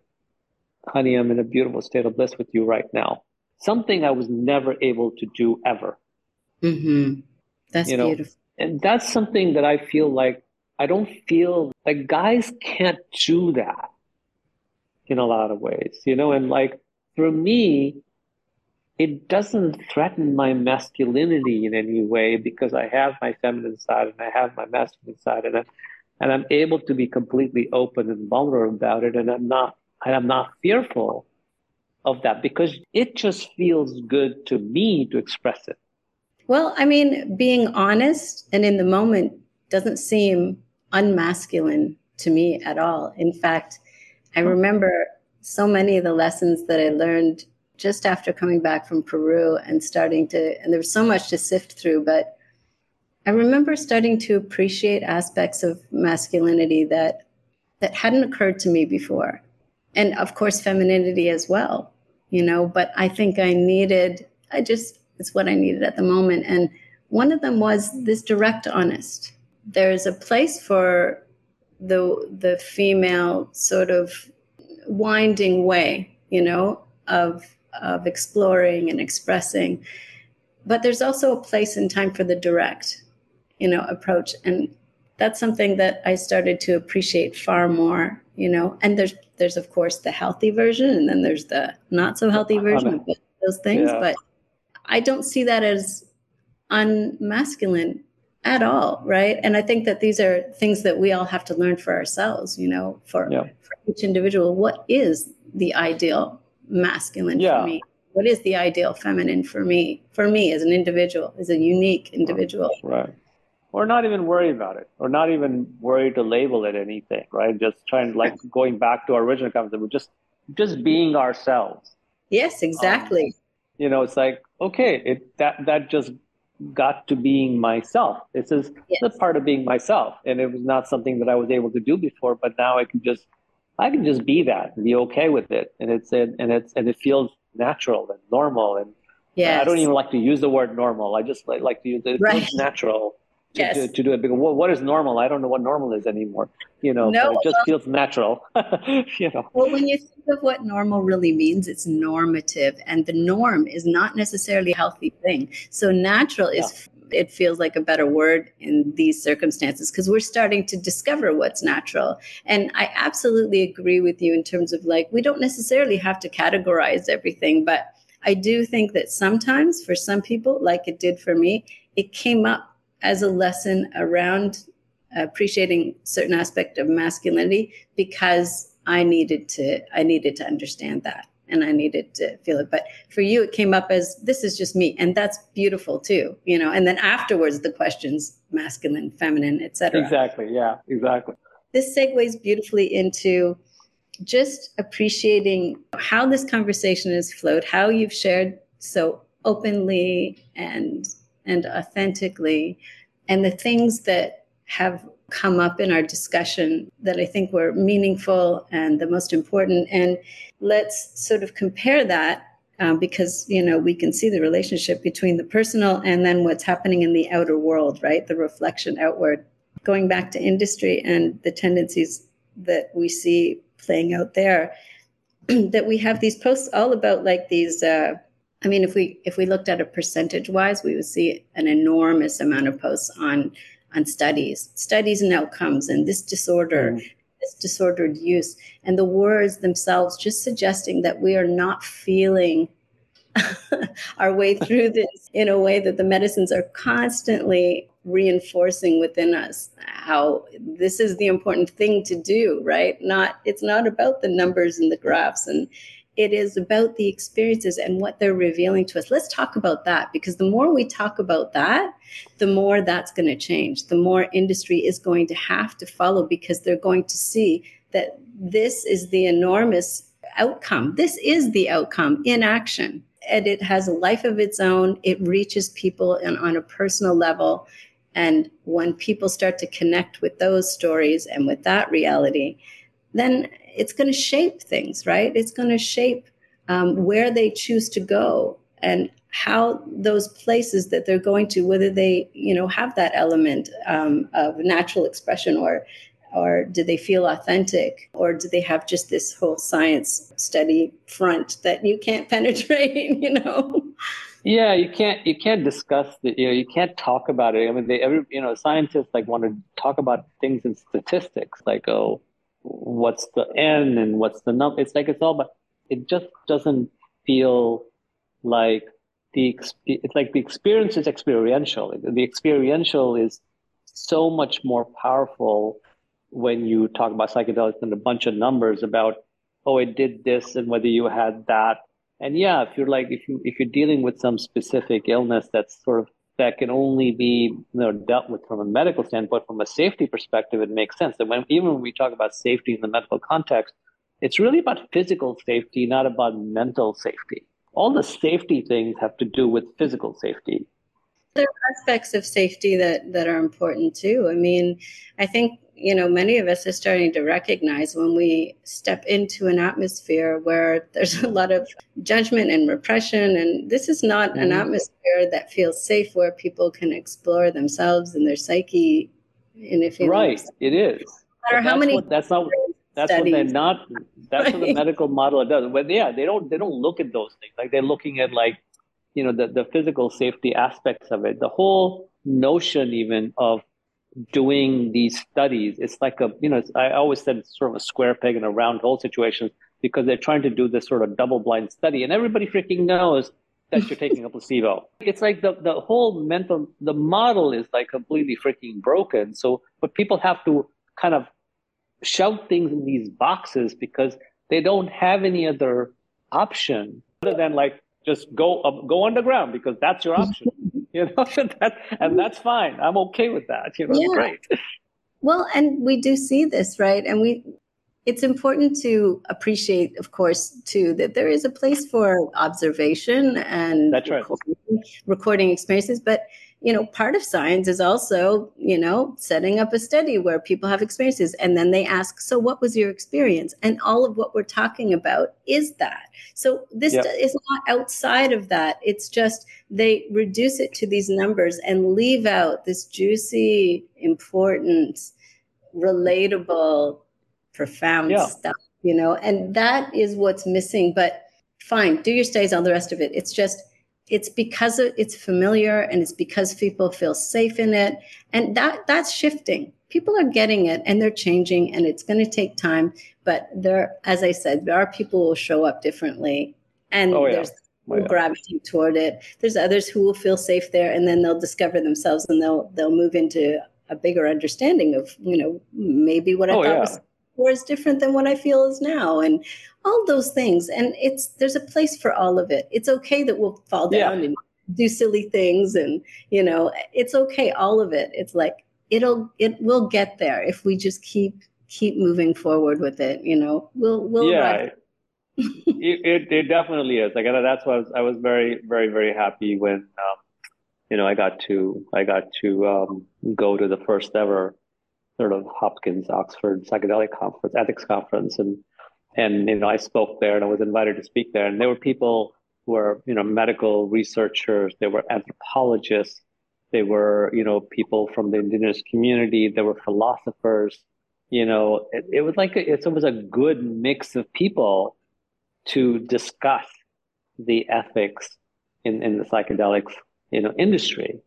honey, I'm in a beautiful state of bliss with you right now. Something I was never able to do ever.
Mm-hmm. That's you know? beautiful.
And that's something that I feel like I don't feel like guys can't do that in a lot of ways, you know, and like for me, it doesn't threaten my masculinity in any way because I have my feminine side and I have my masculine side and I'm, and I'm able to be completely open and vulnerable about it and I'm not and I'm not fearful of that because it just feels good to me to express it.
Well, I mean, being honest and in the moment doesn't seem unmasculine to me at all. In fact, I remember so many of the lessons that I learned just after coming back from Peru and starting to, and there was so much to sift through, but I remember starting to appreciate aspects of masculinity that that hadn't occurred to me before. And of course femininity as well, you know, but I think I needed I just it's what I needed at the moment and one of them was this direct honest. There's a place for the the female sort of winding way, you know, of of exploring and expressing. But there's also a place and time for the direct, you know, approach. And that's something that I started to appreciate far more, you know. And there's there's of course the healthy version and then there's the not so healthy version of those things. Yeah. But I don't see that as unmasculine at all, right? And I think that these are things that we all have to learn for ourselves, you know, for, yeah. for each individual. What is the ideal masculine yeah. for me? What is the ideal feminine for me? For me as an individual, as a unique individual.
Right. Or not even worry about it, or not even worry to label it anything, right? Just trying, like going back to our original concept, we're just just being ourselves.
Yes, exactly. Um,
you know, it's like okay, it that that just got to being myself. This is yes. a part of being myself, and it was not something that I was able to do before, but now I can just I can just be that and be okay with it, and it's and it's and it feels natural and normal. And yes. I don't even like to use the word normal. I just like, like to use it. Right. feels [LAUGHS] natural to, yes. to, to, do it because what, what is normal? I don't know what normal is anymore. You know, no, it just well, feels natural. [LAUGHS] you know.
Well, when you think of what normal really means, it's normative, and the norm is not necessarily a healthy thing. So natural is yeah it feels like a better word in these circumstances because we're starting to discover what's natural. And I absolutely agree with you in terms of like, we don't necessarily have to categorize everything, but I do think that sometimes for some people, like it did for me, it came up as a lesson around appreciating certain aspect of masculinity because I needed to I needed to understand that and I needed to feel it. But for you, it came up as this is just me, and that's beautiful too, you know. And then afterwards, the questions masculine, feminine, etc.
Exactly. Yeah. Exactly.
This segues beautifully into just appreciating how this conversation has flowed, how you've shared so openly and and authentically, and the things that have come up in our discussion that I think were meaningful and the most important. And let's sort of compare that um, because you know we can see the relationship between the personal and then what's happening in the outer world, right? The reflection outward. Going back to industry and the tendencies that we see playing out there, [CLEARS THROAT] that we have these posts all about like these. Uh, I mean, if we if we looked at it percentage wise, we would see an enormous amount of posts on on studies, studies and outcomes, and this disorder, mm. Disordered use, and the words themselves just suggesting that we are not feeling [LAUGHS] our way through this in a way that the medicines are constantly reinforcing within us how this is the important thing to do right? Not it's not about the numbers and the graphs and it is about the experiences and what they're revealing to us. Let's talk about that because the more we talk about that, the more that's going to change. The more industry is going to have to follow because they're going to see that this is the enormous outcome. This is the outcome in action. And it has a life of its own. It reaches people and on a personal level. And when people start to connect with those stories and with that reality, then it's going to shape things, right? It's going to shape um, where they choose to go and how those places that they're going to, whether they, you know, have that element um, of natural expression or or do they feel authentic or do they have just this whole science study front that you can't [LAUGHS] penetrate you know
yeah you can't you can't discuss the you know you can't talk about it i mean they every you know scientists like want to talk about things in statistics like oh what's the n and what's the number it's like it's all but it just doesn't feel like the it's like the experience is experiential. The experiential is so much more powerful when you talk about psychedelics and a bunch of numbers about oh it did this and whether you had that. And yeah if you're like if you if you're dealing with some specific illness that's sort of that can only be you know, dealt with from a medical standpoint from a safety perspective it makes sense. That when even when we talk about safety in the medical context it's really about physical safety not about mental safety. All the safety things have to do with physical safety.
There are aspects of safety that that are important too. I mean i think you know, many of us are starting to recognize when we step into an atmosphere where there's a lot of judgment and repression. And this is not mm-hmm. an atmosphere that feels safe where people can explore themselves and their psyche. And if
right, it is.
No matter how many
what, that's not that's studies. what they're not that's right. what the [LAUGHS] medical model does. But yeah, they don't they don't look at those things. Like they're looking at like, you know, the, the physical safety aspects of it. The whole notion even of doing these studies. It's like a, you know, I always said it's sort of a square peg in a round hole situation because they're trying to do this sort of double blind study and everybody freaking knows that you're taking a placebo. [LAUGHS] It's like the, the whole mental, the model is like completely freaking broken. So, but people have to kind of shout things in these boxes because they don't have any other option other than like just go uh, go underground because that's your option [LAUGHS] you know [LAUGHS] that, and that's fine i'm okay with that you know yeah. great [LAUGHS]
well and we do see this right and we it's important to appreciate of course too that there is a place for observation and
that's right.
recording, recording experiences but you know, part of science is also, you know, setting up a study where people have experiences and then they ask, so what was your experience? And all of what we're talking about is that. So this yep. is not outside of that. It's just they reduce it to these numbers and leave out this juicy, important, relatable, profound yeah. stuff, you know, and that is what's missing. But fine, do your stays, on the rest of it. It's just, it's because it's familiar and it's because people feel safe in it and that that's shifting people are getting it and they're changing and it's going to take time but there as i said there are people who will show up differently and oh, yeah. there's oh, yeah. gravitate toward it there's others who will feel safe there and then they'll discover themselves and they'll they'll move into a bigger understanding of you know maybe what i oh, thought yeah. was or is different than what I feel is now, and all those things. And it's there's a place for all of it. It's okay that we'll fall down yeah. and do silly things, and you know, it's okay. All of it. It's like it'll it will get there if we just keep keep moving forward with it. You know, we'll we'll.
Yeah. [LAUGHS] it, it, it definitely is like that's why I was, I was very very very happy when um, you know I got to I got to um, go to the first ever sort of Hopkins Oxford psychedelic conference, ethics conference, and and you know I spoke there and I was invited to speak there, and there were people who were you know medical researchers, there were anthropologists, they were you know people from the indigenous community, there were philosophers, you know it, it was like a, it was a good mix of people to discuss the ethics in in the psychedelics you know industry,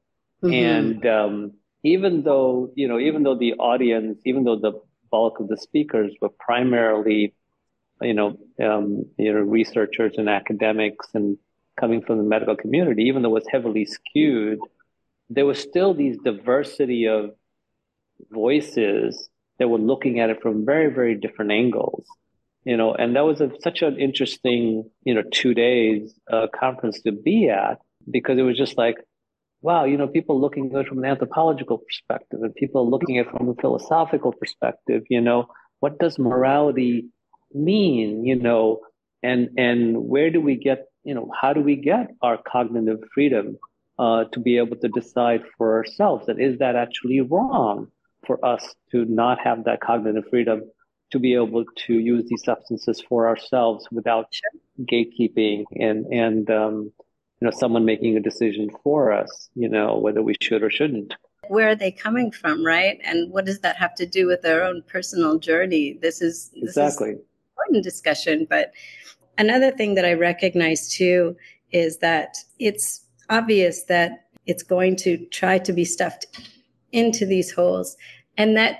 mm-hmm. and um, even though you know even though the audience even though the bulk of the speakers were primarily you know um, you know researchers and academics and coming from the medical community, even though it was heavily skewed, there was still these diversity of voices that were looking at it from very, very different angles. You know, and that was a, such an interesting, you know, two days uh, conference to be at because it was just like, wow, you know, people looking at it from an anthropological perspective and people looking at it from a philosophical perspective, you know, what does morality mean, you know, and and where do we get, you know, how do we get our cognitive freedom uh, to be able to decide for ourselves? And is that actually wrong for us to not have that cognitive freedom to be able to use these substances for ourselves without gatekeeping and and um, you know someone making a decision for us you know whether we should or shouldn't.
Where are they coming from right? And what does that have to do with their own personal journey? This is
this exactly.
is important discussion but another thing that i recognize too is that it's obvious that it's going to try to be stuffed into these holes and that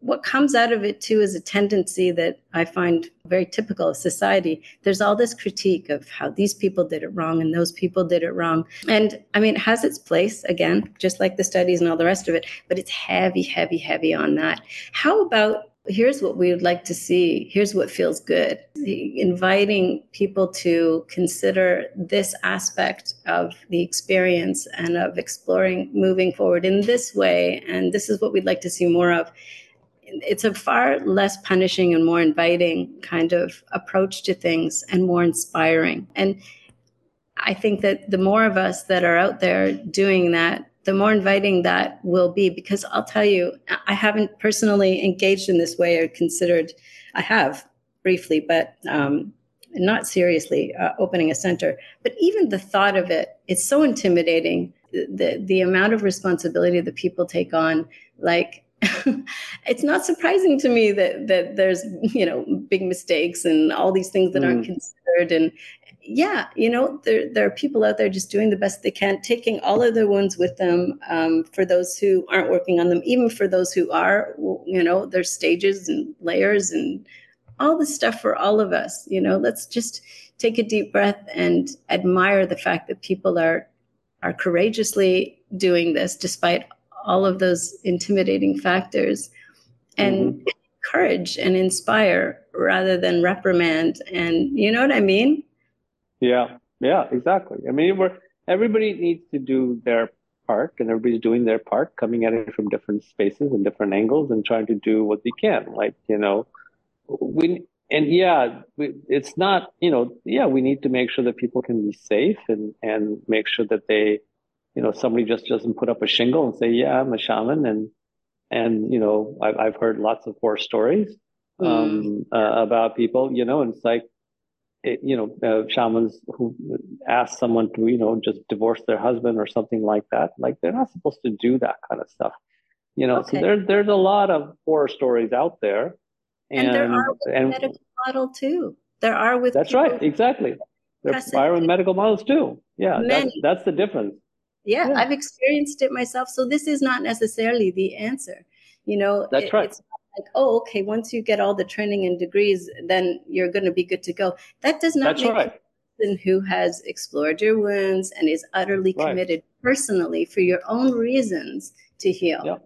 what comes out of it too is a tendency that I find very typical of society. There's all this critique of how these people did it wrong and those people did it wrong. And I mean, it has its place, again, just like the studies and all the rest of it, but it's heavy, heavy, heavy on that. How about here's what we would like to see here's what feels good inviting people to consider this aspect of the experience and of exploring moving forward in this way and this is what we'd like to see more of it's a far less punishing and more inviting kind of approach to things and more inspiring. And I think that the more of us that are out there doing that, the more inviting that will be. Because I'll tell you, I haven't personally engaged in this way or considered, I have briefly, but um, not seriously uh, opening a center. But even the thought of it, it's so intimidating. The, the, the amount of responsibility that people take on, like [LAUGHS] it's not surprising to me that that there's you know big mistakes and all these things that mm. aren't considered and yeah you know there there are people out there just doing the best they can taking all of their wounds with them um, for those who aren't working on them even for those who are you know there's stages and layers and all the stuff for all of us you know let's just take a deep breath and admire the fact that people are are courageously doing this despite all of those intimidating factors and mm-hmm. encourage and inspire rather than reprimand. And you know what i mean?
Yeah. Yeah exactly. I mean we're everybody needs to do their part and everybody's doing their part coming at it from different spaces and different angles and trying to do what they can like you know we and yeah we, it's not you know yeah we need to make sure that people can be safe and and make sure that they you know, somebody just doesn't put up a shingle and say, yeah, I'm a shaman. And, and, you know, I've, I've heard lots of horror stories, mm. um, uh, about people, you know, and it's like, it, you know, uh, shamans who ask someone to, you know, just divorce their husband or something like that. Like they're not supposed to do that kind of stuff, you know. Okay. So there's there's a lot of horror stories out there,
and, and there are with and, medical model too. There are with
that's right, exactly. There are with medical models too. Yeah, that's that's the difference
yeah, yeah, I've experienced it myself. So this is not necessarily the answer. You know,
that's it, right.
It's like, oh, okay, once you get all the training and degrees, then you're going to be good to go. That does not
that's make right.
person who has explored your wounds and is utterly right. committed personally for your own reasons to heal. Yeah.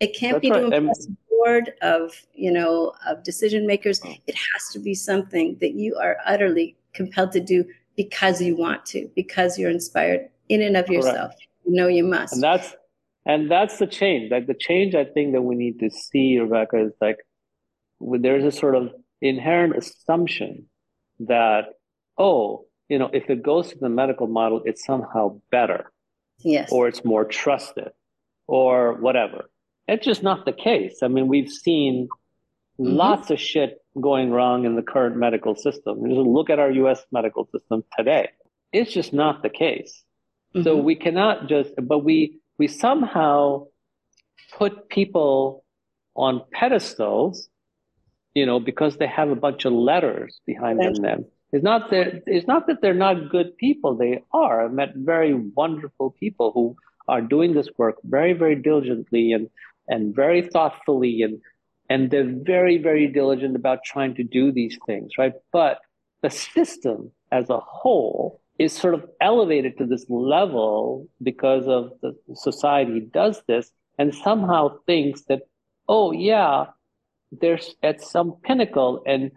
It can't that's be right. to impress a board of, you know, of decision makers. Oh. It has to be something that you are utterly compelled to do because you want to, because you're inspired in and of Correct. yourself. You know you must.
And that's and that's the change. Like the change I think that we need to see, Rebecca, is like there's a sort of inherent assumption that, oh, you know, if it goes to the medical model, it's somehow better.
Yes.
Or it's more trusted or whatever. It's just not the case. I mean, we've seen mm-hmm. lots of shit going wrong in the current medical system. Just look at our US medical system today. It's just not the case. Mm-hmm. So we cannot just, but we, we somehow put people on pedestals, you know, because they have a bunch of letters behind them. them. It's not that it's not that they're not good people. They are. I met very wonderful people who are doing this work very, very diligently and and very thoughtfully and and they're very, very diligent about trying to do these things, right? But the system as a whole is sort of elevated to this level because of the society does this and somehow thinks that, oh yeah, there's at some pinnacle and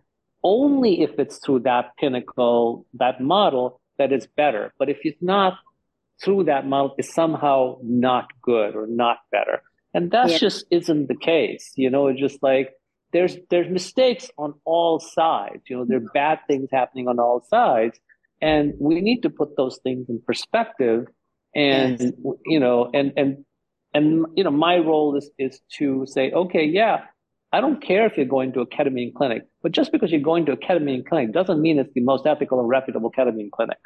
only if it's through that pinnacle, that model, that is better. But if it's not through that model, it's somehow not good or not better. And that yeah. just isn't the case. You know, it's just like there's there's mistakes on all sides. You know, there are bad things happening on all sides. And we need to put those things in perspective. And yes. you know, and and and you know, my role is is to say, okay, yeah, I don't care if you're going to a ketamine clinic, but just because you're going to a ketamine clinic doesn't mean it's the most ethical and reputable ketamine clinic.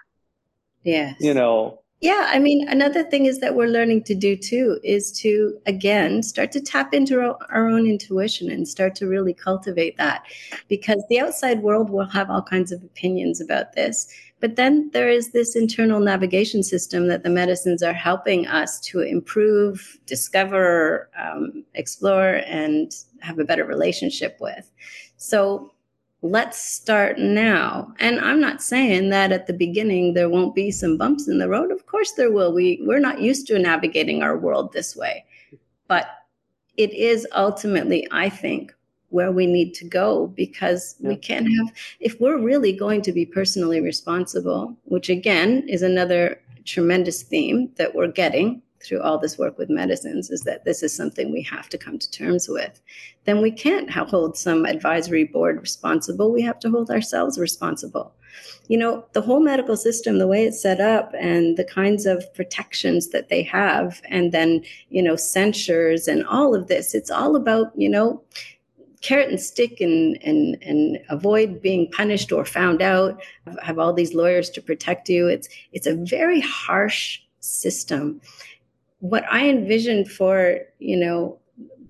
Yes.
You know.
Yeah, I mean, another thing is that we're learning to do too is to again start to tap into our, our own intuition and start to really cultivate that, because the outside world will have all kinds of opinions about this, but then there is this internal navigation system that the medicines are helping us to improve, discover, um, explore, and have a better relationship with. So let's start now. And I'm not saying that at the beginning there won't be some bumps in the road. Of course there will. We we're not used to navigating our world this way. But it is ultimately, I think, where we need to go because yeah. we can't have if we're really going to be personally responsible which again is another tremendous theme that we're getting through all this work with medicines is that this is something we have to come to terms with. Then we can't hold some advisory board responsible. We have to hold ourselves responsible. You know the whole medical system the way it's set up and the kinds of protections that they have and then you know censures and all of this it's all about you know carrot and stick and and and avoid being punished or found out. Have all these lawyers to protect you. It's it's a very harsh system. What i envision for you know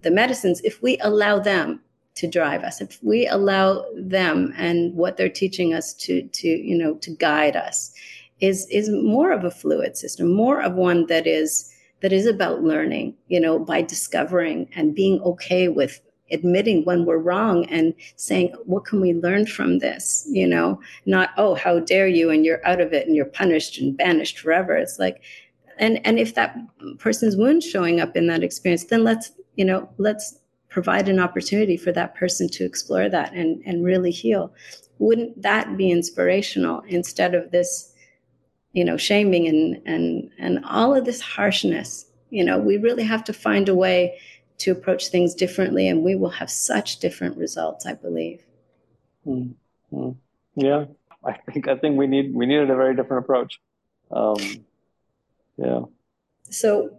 the medicines if we allow them to drive us if we allow them and what they're teaching us to to you know to guide us is is more of a fluid system more of one that is that is about learning you know by discovering and being okay with admitting when we're wrong and saying what can we learn from this? You know not oh how dare you and you're out of it and you're punished and banished forever. It's like and and if that person's wound showing up in that experience then let's you know let's provide an opportunity for that person to explore that and and really heal. Wouldn't that be inspirational instead of this you know shaming and and and all of this harshness? You know we really have to find a way to approach things differently, and we will have such different results. I believe.
Mm-hmm. Yeah, I think I think we need we needed a very different approach. Um, yeah.
So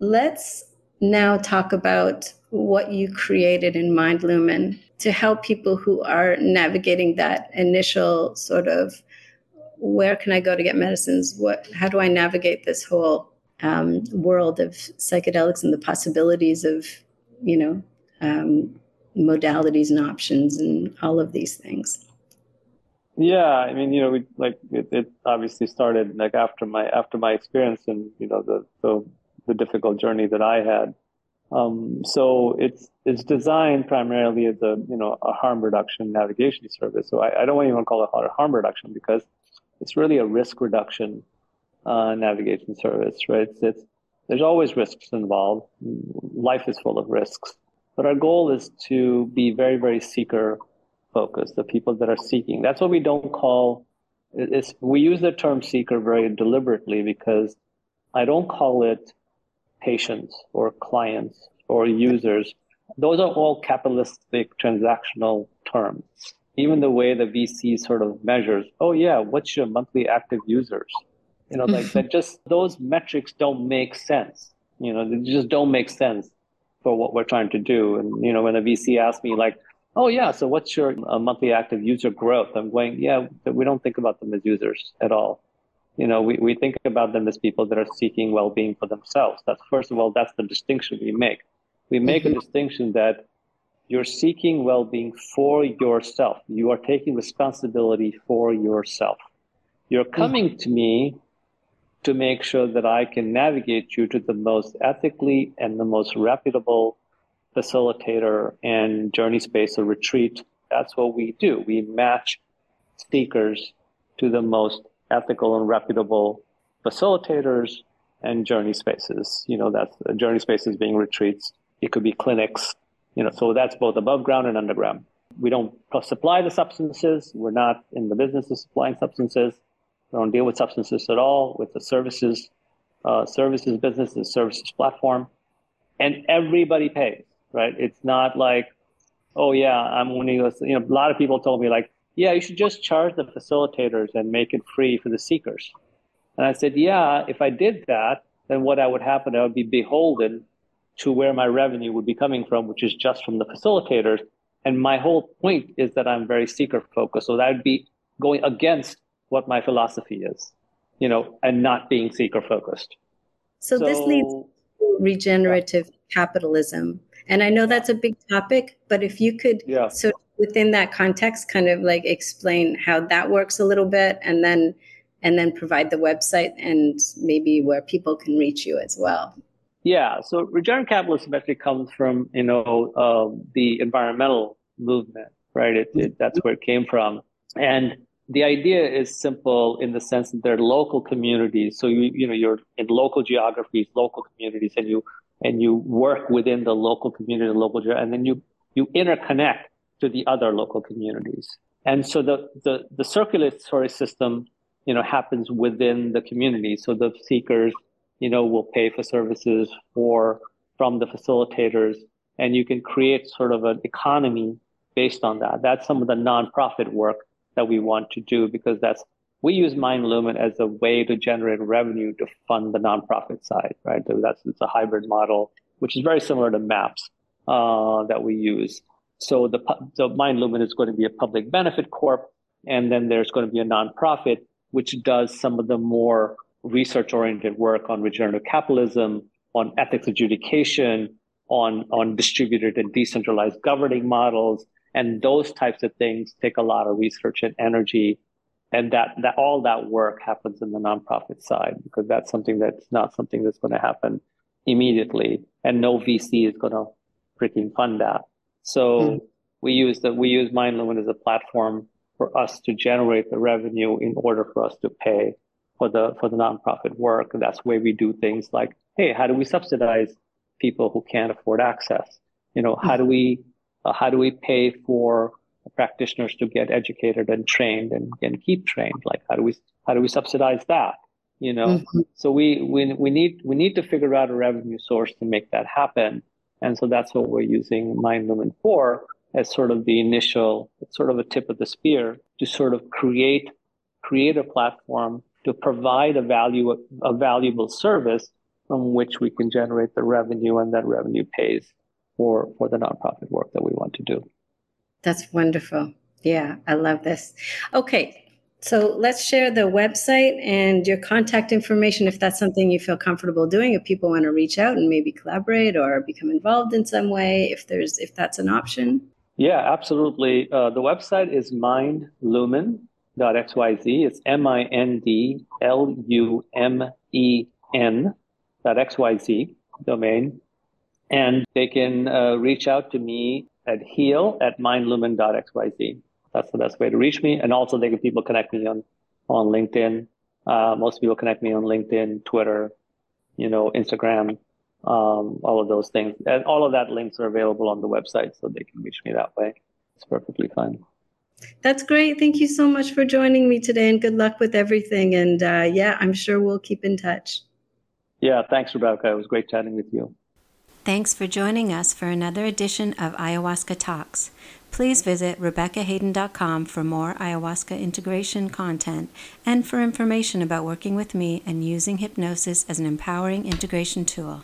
let's now talk about what you created in Mind Lumen to help people who are navigating that initial sort of where can I go to get medicines? What how do I navigate this whole um, world of psychedelics and the possibilities of, you know, um, modalities and options and all of these things.
Yeah, I mean, you know, we like it, it obviously started like after my after my experience and you know the the, the difficult journey that I had. Um, so it's it's designed primarily as a you know a harm reduction navigation service. So I, I don't want to even call it a harm reduction because it's really a risk reduction uh, navigation service, right? It's, there's always risks involved. Life is full of risks. But our goal is to be very, very seeker focused, the people that are seeking. That's what we don't call it's, we use the term seeker very deliberately because I don't call it patients or clients or users. Those are all capitalistic transactional terms. Even the way the VC sort of measures, oh yeah, what's your monthly active users? You know, like that just those metrics don't make sense. You know, they just don't make sense for what we're trying to do. And, you know, when a VC asks me like, oh yeah, so what's your uh, monthly active user growth? I'm going, yeah, we don't think about them as users at all. You know, we, we think about them as people that are seeking well-being for themselves. That's first of all, that's the distinction we make. We make mm-hmm. a distinction that you're seeking well-being for yourself. You are taking responsibility for yourself. You're coming mm-hmm. to me to make sure that I can navigate you to the most ethically and the most reputable facilitator and journey space or retreat. That's what we do. We match seekers to the most ethical and reputable facilitators and journey spaces. You know, that's uh, journey spaces being retreats. It could be clinics. You know, so that's both above ground and underground. We don't supply the substances. We're not in the business of supplying substances. We don't deal with substances at all. With the services, uh, services business, the services platform, and everybody pays. Right? It's not like, oh yeah, I'm only. You know, a lot of people told me like, yeah, you should just charge the facilitators and make it free for the seekers. And I said, yeah, if I did that, then what I would happen, I would be beholden to where my revenue would be coming from, which is just from the facilitators. And my whole point is that I'm very seeker focused. So that would be going against what my philosophy is, you know, and not being seeker focused.
So, so, this leads to regenerative yeah. capitalism. And I know that's a big topic, but if you could yeah. so within that context kind of like explain how that works a little bit and then and then provide the website and maybe where people can reach you as well.
Yeah, so regenerative capitalism actually comes from you know uh, the environmental movement, right? It, it, that's where it came from, and the idea is simple in the sense that they're local communities. So you you know you're in local geographies, local communities, and you and you work within the local community, the local and then you you interconnect to the other local communities. And so the the, the circulatory system you know happens within the community so the seekers you know will pay for services for from the facilitators and you can create sort of an economy based on that that's some of the nonprofit work that we want to do because that's we use Mind Lumen as a way to generate revenue to fund the nonprofit side, right? So that's it's a hybrid model, which is very similar to MAPS uh, that we use. So the so Mind Lumen is going to be a public benefit corp, and then there's going to be a nonprofit which does some of the more research oriented work on regenerative capitalism, on ethics adjudication, on, on distributed and decentralized governing models. And those types of things take a lot of research and energy. And that, that all that work happens in the nonprofit side because that's something that's not something that's going to happen immediately. And no VC is going to freaking fund that. So mm. we use the, we use MindLumen as a platform for us to generate the revenue in order for us to pay for the for the nonprofit work. And that's where we do things like, hey, how do we subsidize people who can't afford access? You know, how do we uh, how do we pay for practitioners to get educated and trained and, and keep trained? Like how do we how do we subsidize that? You know, mm-hmm. so we, we we need we need to figure out a revenue source to make that happen. And so that's what we're using Mind Lumen for as sort of the initial, it's sort of a tip of the spear to sort of create create a platform to provide a value a valuable service from which we can generate the revenue and that revenue pays for for the nonprofit work that we want to do.
That's wonderful. Yeah, I love this. Okay, so let's share the website and your contact information if that's something you feel comfortable doing. If people want to reach out and maybe collaborate or become involved in some way, if there's if that's an option.
Yeah, absolutely. Uh, the website is mindlumen.xyz. It's M I N D L U M E N dot XYZ domain. And they can uh, reach out to me at neil at mindlumen.xyz. That's the best way to reach me. And also, they can people connect me on, on LinkedIn. Uh, most people connect me on LinkedIn, Twitter, you know, Instagram um, all of those things. And all of that links are available on the website, so they can reach me that way. It's perfectly fine.
That's great. Thank you so much for joining me today, and good luck with everything. And uh, yeah, I'm sure we'll keep in touch.
Yeah, thanks, Rebecca. It was great chatting with you.
Thanks for joining us for another edition of Ayahuasca Talks. Please visit RebeccaHayden.com for more ayahuasca integration content and for information about working with me and using hypnosis as an empowering integration tool.